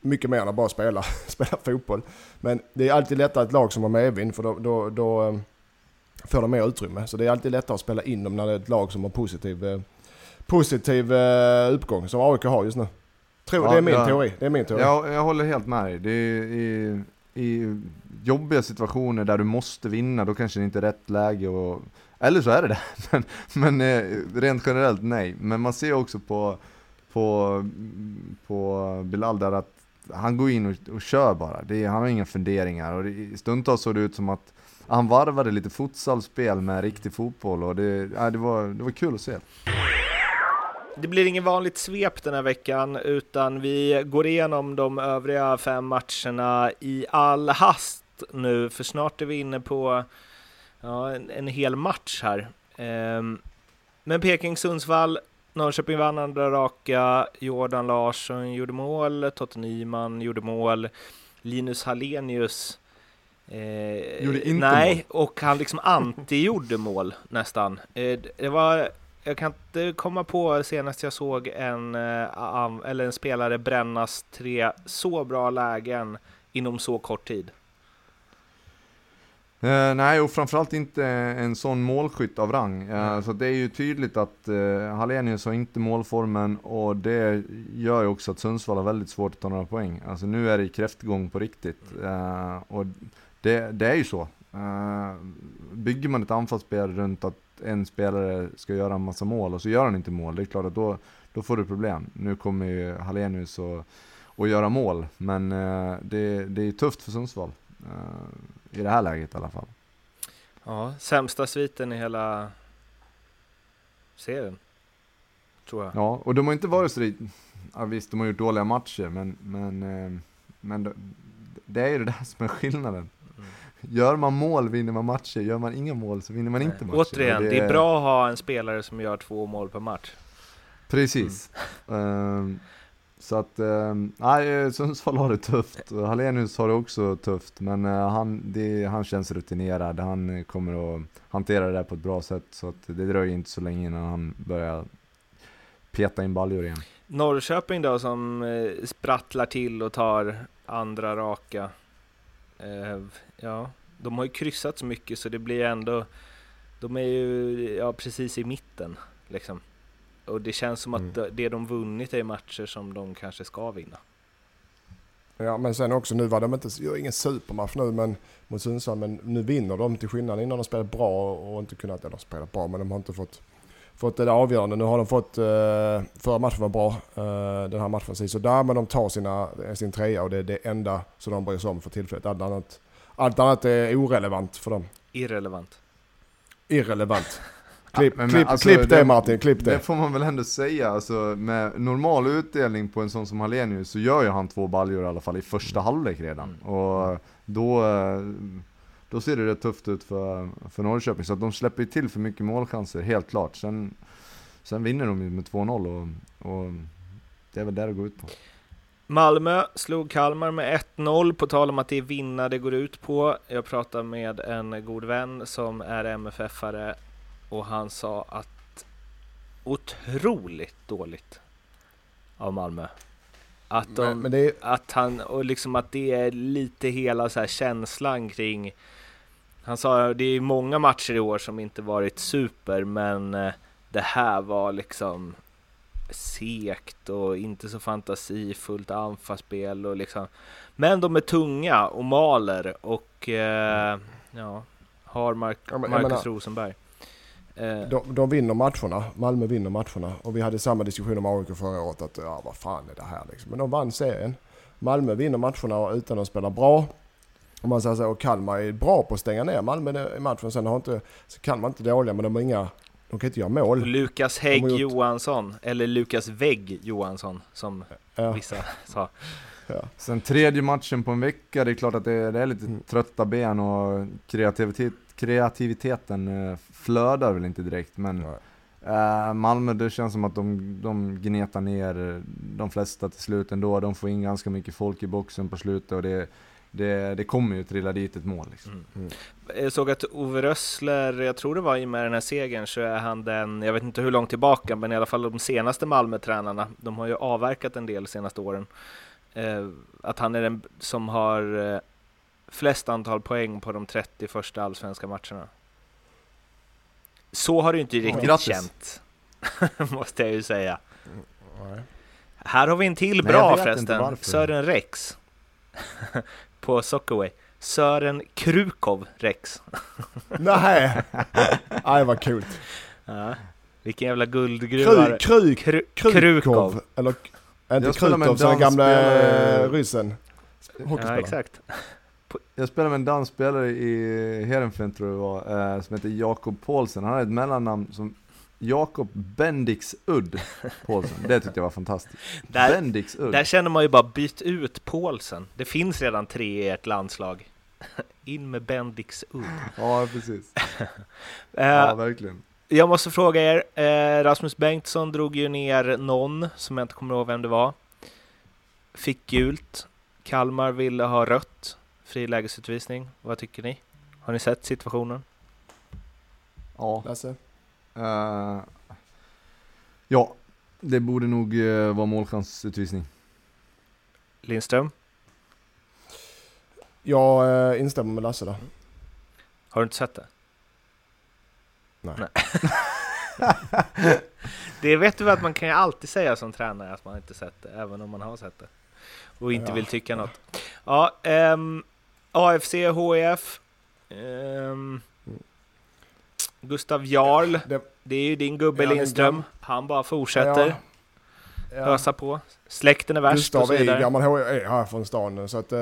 mycket mer än att bara spela, <laughs> spela fotboll. Men det är alltid lättare ett lag som har medvind för då, då, då eh, får de mer utrymme. Så det är alltid lättare att spela in dem när det är ett lag som har positiv, eh, positiv eh, uppgång som AIK har just nu. Tror, ja, det är min ja, teori. Det är min teori. Ja, jag håller helt med dig. Det är i, i jobbiga situationer där du måste vinna, då kanske det inte är rätt läge och eller så är det det, <laughs> men, men eh, rent generellt nej. Men man ser också på, på, på Bilal där att han går in och, och kör bara. Det, han har inga funderingar och det, stundtals såg det ut som att han varvade lite futsalspel med riktig fotboll och det, ja, det, var, det var kul att se. Det blir ingen vanligt svep den här veckan, utan vi går igenom de övriga fem matcherna i all hast nu, för snart är vi inne på ja, en, en hel match här. Um, men Peking-Sundsvall Norrköping vann andra raka, Jordan Larsson gjorde mål, Totte Nyman gjorde mål, Linus Hallenius eh, gjorde inte Nej, mål. och han liksom anti-gjorde mål nästan. Eh, det var, jag kan inte komma på senast jag såg en, eh, eller en spelare brännas tre så bra lägen inom så kort tid. Eh, nej, och framförallt inte en sån målskytt av rang. Eh, så det är ju tydligt att eh, Hallenius har inte målformen och det gör ju också att Sundsvall har väldigt svårt att ta några poäng. Alltså nu är det kräftgång på riktigt. Eh, och det, det, är ju så. Eh, bygger man ett anfallsspel runt att en spelare ska göra en massa mål och så gör han inte mål, det är klart att då, då får du problem. Nu kommer ju Hallenius att, göra mål, men det, det är tufft för Sundsvall. I det här läget i alla fall. Ja, sämsta sviten i hela serien. Tror jag. Ja, och de har inte varit så... Ja, visst, de har gjort dåliga matcher, men, men, eh, men det är ju det där som är skillnaden. Mm. Gör man mål vinner man matcher, gör man inga mål så vinner man Nej. inte matcher. Återigen, det är... det är bra att ha en spelare som gör två mål per match. Precis. Mm. Um, så att, ehm, nej, eh, Sundsvall har det tufft. Hallenius har det också tufft, men eh, han, det, han känns rutinerad. Han kommer att hantera det där på ett bra sätt, så att det dröjer inte så länge innan han börjar peta in baljor igen. Norrköping då, som eh, sprattlar till och tar andra raka. ja, de har ju kryssat så mycket så det blir ändå, de är ju ja, precis i mitten liksom. Och det känns som att mm. det de vunnit är matcher som de kanske ska vinna. Ja, men sen också nu var de inte, gör ingen supermatch nu men, mot Sundsvall, men nu vinner de till skillnad innan de spelat bra och inte kunnat, eller spelat bra, men de har inte fått, fått det avgörande. Nu har de fått, eh, förra matchen var bra, eh, den här matchen så där, men de tar sina, sin trea och det är det enda som de bryr sig om för tillfället. Allt annat, allt annat är orelevant för dem. Irrelevant. Irrelevant. Klipp, ja, klipp, alltså, klipp det, det, Martin, klipp det. Det får man väl ändå säga, alltså med normal utdelning på en sån som Hallenius så gör ju han två baljor i alla fall i första halvlek redan. Mm. Och då, då ser det rätt tufft ut för, för Norrköping. Så att de släpper ju till för mycket målchanser, helt klart. Sen, sen vinner de ju med 2-0 och, och det är väl där det går ut på. Malmö slog Kalmar med 1-0, på tal om att det är vinna det går ut på. Jag pratade med en god vän som är MFF-are och han sa att otroligt dåligt av Malmö. Att, de, men, men det... att han, och liksom att det är lite hela så här känslan kring han sa det är många matcher i år som inte varit super, men eh, det här var liksom sekt och inte så fantasifullt anfallsspel och liksom. Men de är tunga och maler och eh, ja, har Mark, Marcus menar, Rosenberg. Eh. De, de vinner matcherna, Malmö vinner matcherna och vi hade samma diskussion om AIK förra året att ja vad fan är det här liksom. Men de vann serien. Malmö vinner matcherna utan att spela bra. Om man säger så, och Kalmar är bra på att stänga ner Malmö i matchen. Sen har inte, så Kalmar inte dåliga men de har inga, de kan inte göra mål. Lukas Hägg gjort... Johansson, eller Lukas Vägg Johansson som ja. vissa <laughs> sa. Ja. Sen tredje matchen på en vecka, det är klart att det är, det är lite trötta ben och kreativitet, kreativiteten eh, flödar väl inte direkt men eh, Malmö, det känns som att de, de gnetar ner eh, de flesta till slut ändå. De får in ganska mycket folk i boxen på slutet och det, det, det kommer ju trilla dit ett mål. Liksom. Jag såg att Ove Rössler, jag tror det var i och med den här segern, så är han den, jag vet inte hur långt tillbaka, men i alla fall de senaste Malmö-tränarna, de har ju avverkat en del de senaste åren, att han är den som har flest antal poäng på de 30 första allsvenska matcherna. Så har det ju inte riktigt Grattis. känt, <laughs> måste jag ju säga. Nej. Här har vi en till Nej, bra förresten. Sören Rex <laughs> på Soccerway. Sören Krukov Rex. <laughs> Nej! Nej vad coolt. Ja. Vilken jävla guldgruva. Kru, kru, Kru- Krukov. Krukov. Eller inte Krutov som den gamla eh, ryssen. Ja, exakt. Jag spelade med en dansspelare i Heerenveen tror jag det var, eh, som heter Jakob Paulsen. Han hade ett mellannamn som Jakob Bendix Udd Paulsen. Det tyckte jag var fantastiskt. <laughs> Där, Bendix Udd. där känner man ju bara byt ut Paulsen. Det finns redan tre i ert landslag. <laughs> In med Bendix Udd. Ja, precis. <laughs> Eh, Ja, verkligen. Jag måste fråga er, eh, Rasmus Bengtsson drog ju ner någon, som jag inte kommer ihåg vem det var. Fick gult. Kalmar ville ha rött. Fri lägesutvisning. Vad tycker ni? Har ni sett situationen? Ja. Lasse? Eh, ja, det borde nog uh, vara målchansutvisning. Lindström? Jag eh, instämmer med Lasse där. Har du inte sett det? Nej. <laughs> Det vet du att man kan ju alltid säga som tränare att man inte sett det, även om man har sett det. Och inte Ja. vill tycka något. Ja, ehm, AFC, HIF. ehm, Gustav Jarl, Det, det är ju din gubbe Ja, är Lindström. Han bara fortsätter Ja. ja. ösa på. Släkten är värst och Gustav så är ju vidare. gammal är här från stan så att... eh,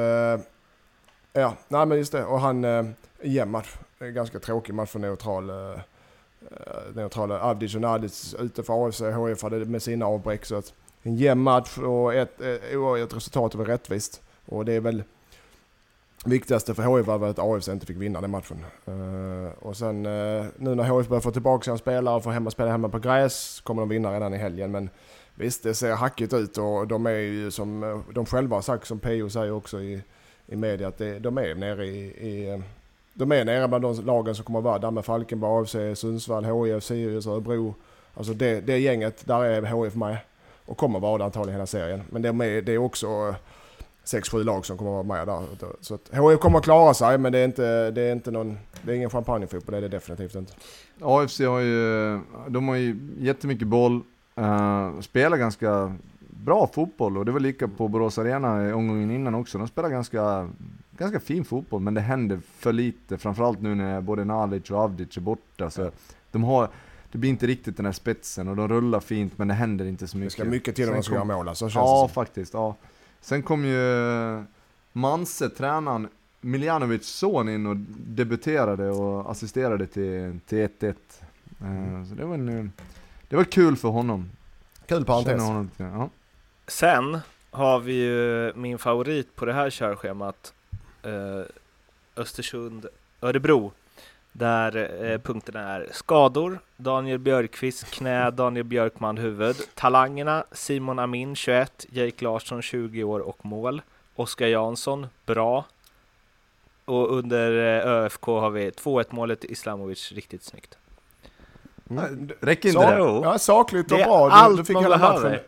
ja, nej men just det. Och han, uh, jämn match. Är ganska tråkig match för neutral. Uh, neutrala Avdic och Nadic ute för AFC. HIF hade med sina avbräck så att en jämn match och ett uh, oavgjort resultat är väl rättvist. Och det är väl viktigaste för HIF var att AFC inte fick vinna den matchen. Eh, och sen eh, nu när HIF börjar få tillbaka sina spelare och får hemma, spela hemma på gräs kommer de vinna redan i helgen. Men Visst, det ser hackigt ut och de är ju som eh, de själva har sagt, som PO säger också i, i media, att det, de är nere i, i de är nere bland de lagen som kommer att vara där med Falkenberg, AFC, Sundsvall, HIF, Sirius, Örebro. Alltså det, det gänget, där är HIF med och kommer vara där antagligen hela serien. Men det är, det är också eh, sex, sju lag som kommer att vara med där. Så att HIF kommer att klara sig men det är inte, det är inte någon, det är ingen champagnefotboll, det är det definitivt inte. AFC har ju, de har ju jättemycket boll, uh, spelar ganska bra fotboll och det var lika på Borås Arena i omgången innan också. De spelar ganska, ganska fin fotboll men det händer för lite, framförallt nu när både Nalic och Avdic är borta. Så de har, det blir inte riktigt den här spetsen och de rullar fint men det händer inte så Det mycket. ska mycket till om de ska göra mål alltså, känns Ja, det som. faktiskt. Ja. Sen kom ju eh, Manse, tränaren, Miljanovics son in och debuterade och assisterade till till 1-1. Eh, Så det var, en, det var kul för honom. Kul parentes. Honom ja. Sen har vi ju min favorit på det här körschemat. Eh, Östersund, Örebro. Där eh, punkterna är skador, Daniel Björkqvist knä, Daniel Björkman huvud. Talangerna Simon Amin 21, Jake Larsson 20 år och mål. Oskar Jansson bra. Och under eh, ÖFK har vi 2-1 målet Islamovic riktigt snyggt. Mm. Räcker inte Så- det? Ja, sakligt och bra. Du, allt du fick man hela behöver. matchen.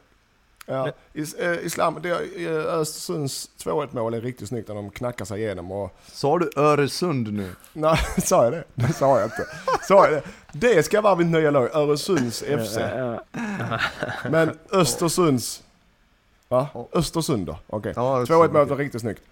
Ja. Is, eh, islam, det, eh, Östersunds 2-1 mål är riktigt snyggt när de knackar sig igenom. Och, Sa du Öresund nu? nej, <laughs> sa jag det? Det sa jag inte. Sa jag det? Det ska vara mitt nya lag, Öresunds FC. Men Östersunds... Va? Östersund då? Okej. Ja, 2-1 målet var riktigt snyggt.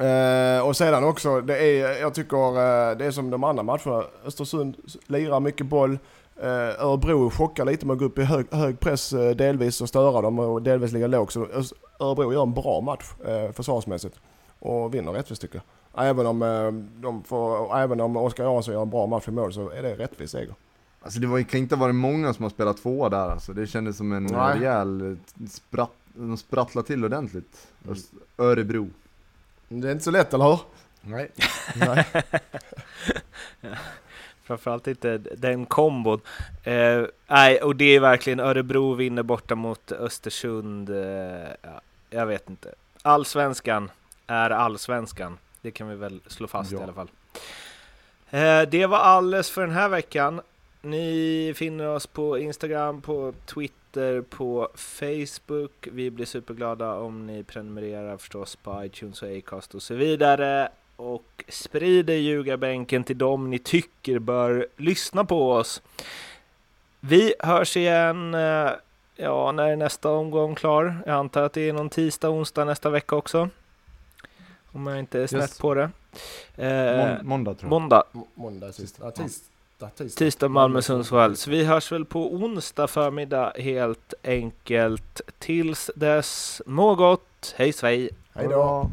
Eh, och sedan också, det är, jag tycker eh, det är som de andra matcherna. Östersund lirar mycket boll. Eh, Örebro chockar lite med att gå upp i hög, hög press eh, delvis och störa dem och delvis ligga lågt. Så Ös- Örebro gör en bra match eh, försvarsmässigt och vinner rättvist tycker jag. Även om, eh, de får, även om Oskar Jansson gör en bra match i mål så är det rättvis seger. Alltså det var, kan inte ha varit många som har spelat tvåa där alltså. Det kändes som en Nej. rejäl eh, spratt, de sprattlar till ordentligt. Öst- Örebro. Det är inte så lätt, eller hur? Nej. Nej. <laughs> <laughs> Framförallt inte den kombon. Eh, nej, och det är verkligen Örebro vinner borta mot Östersund. Eh, ja, jag vet inte. Allsvenskan är allsvenskan. Det kan vi väl slå fast Ja. i alla fall. Eh, det var alles för den här veckan. Ni finner oss på Instagram, på Twitter, på Facebook. Vi blir superglada om ni prenumererar förstås på iTunes och Acast och så vidare. Och sprider ljugarbänken till dem ni tycker bör lyssna på oss. Vi hörs igen, eh, ja, när är nästa omgång klar? Jag antar att det är någon tisdag, onsdag nästa vecka också. Om jag inte är snett Yes. på det. Eh, Mån- måndag tror jag. måndag. Måndag sist. Ja, tisdag. Tisdag, Tisdag Malmö Sundsvall. Så vi hörs väl på onsdag förmiddag helt enkelt. Tills dess, må gott. Hej svej! Hej då.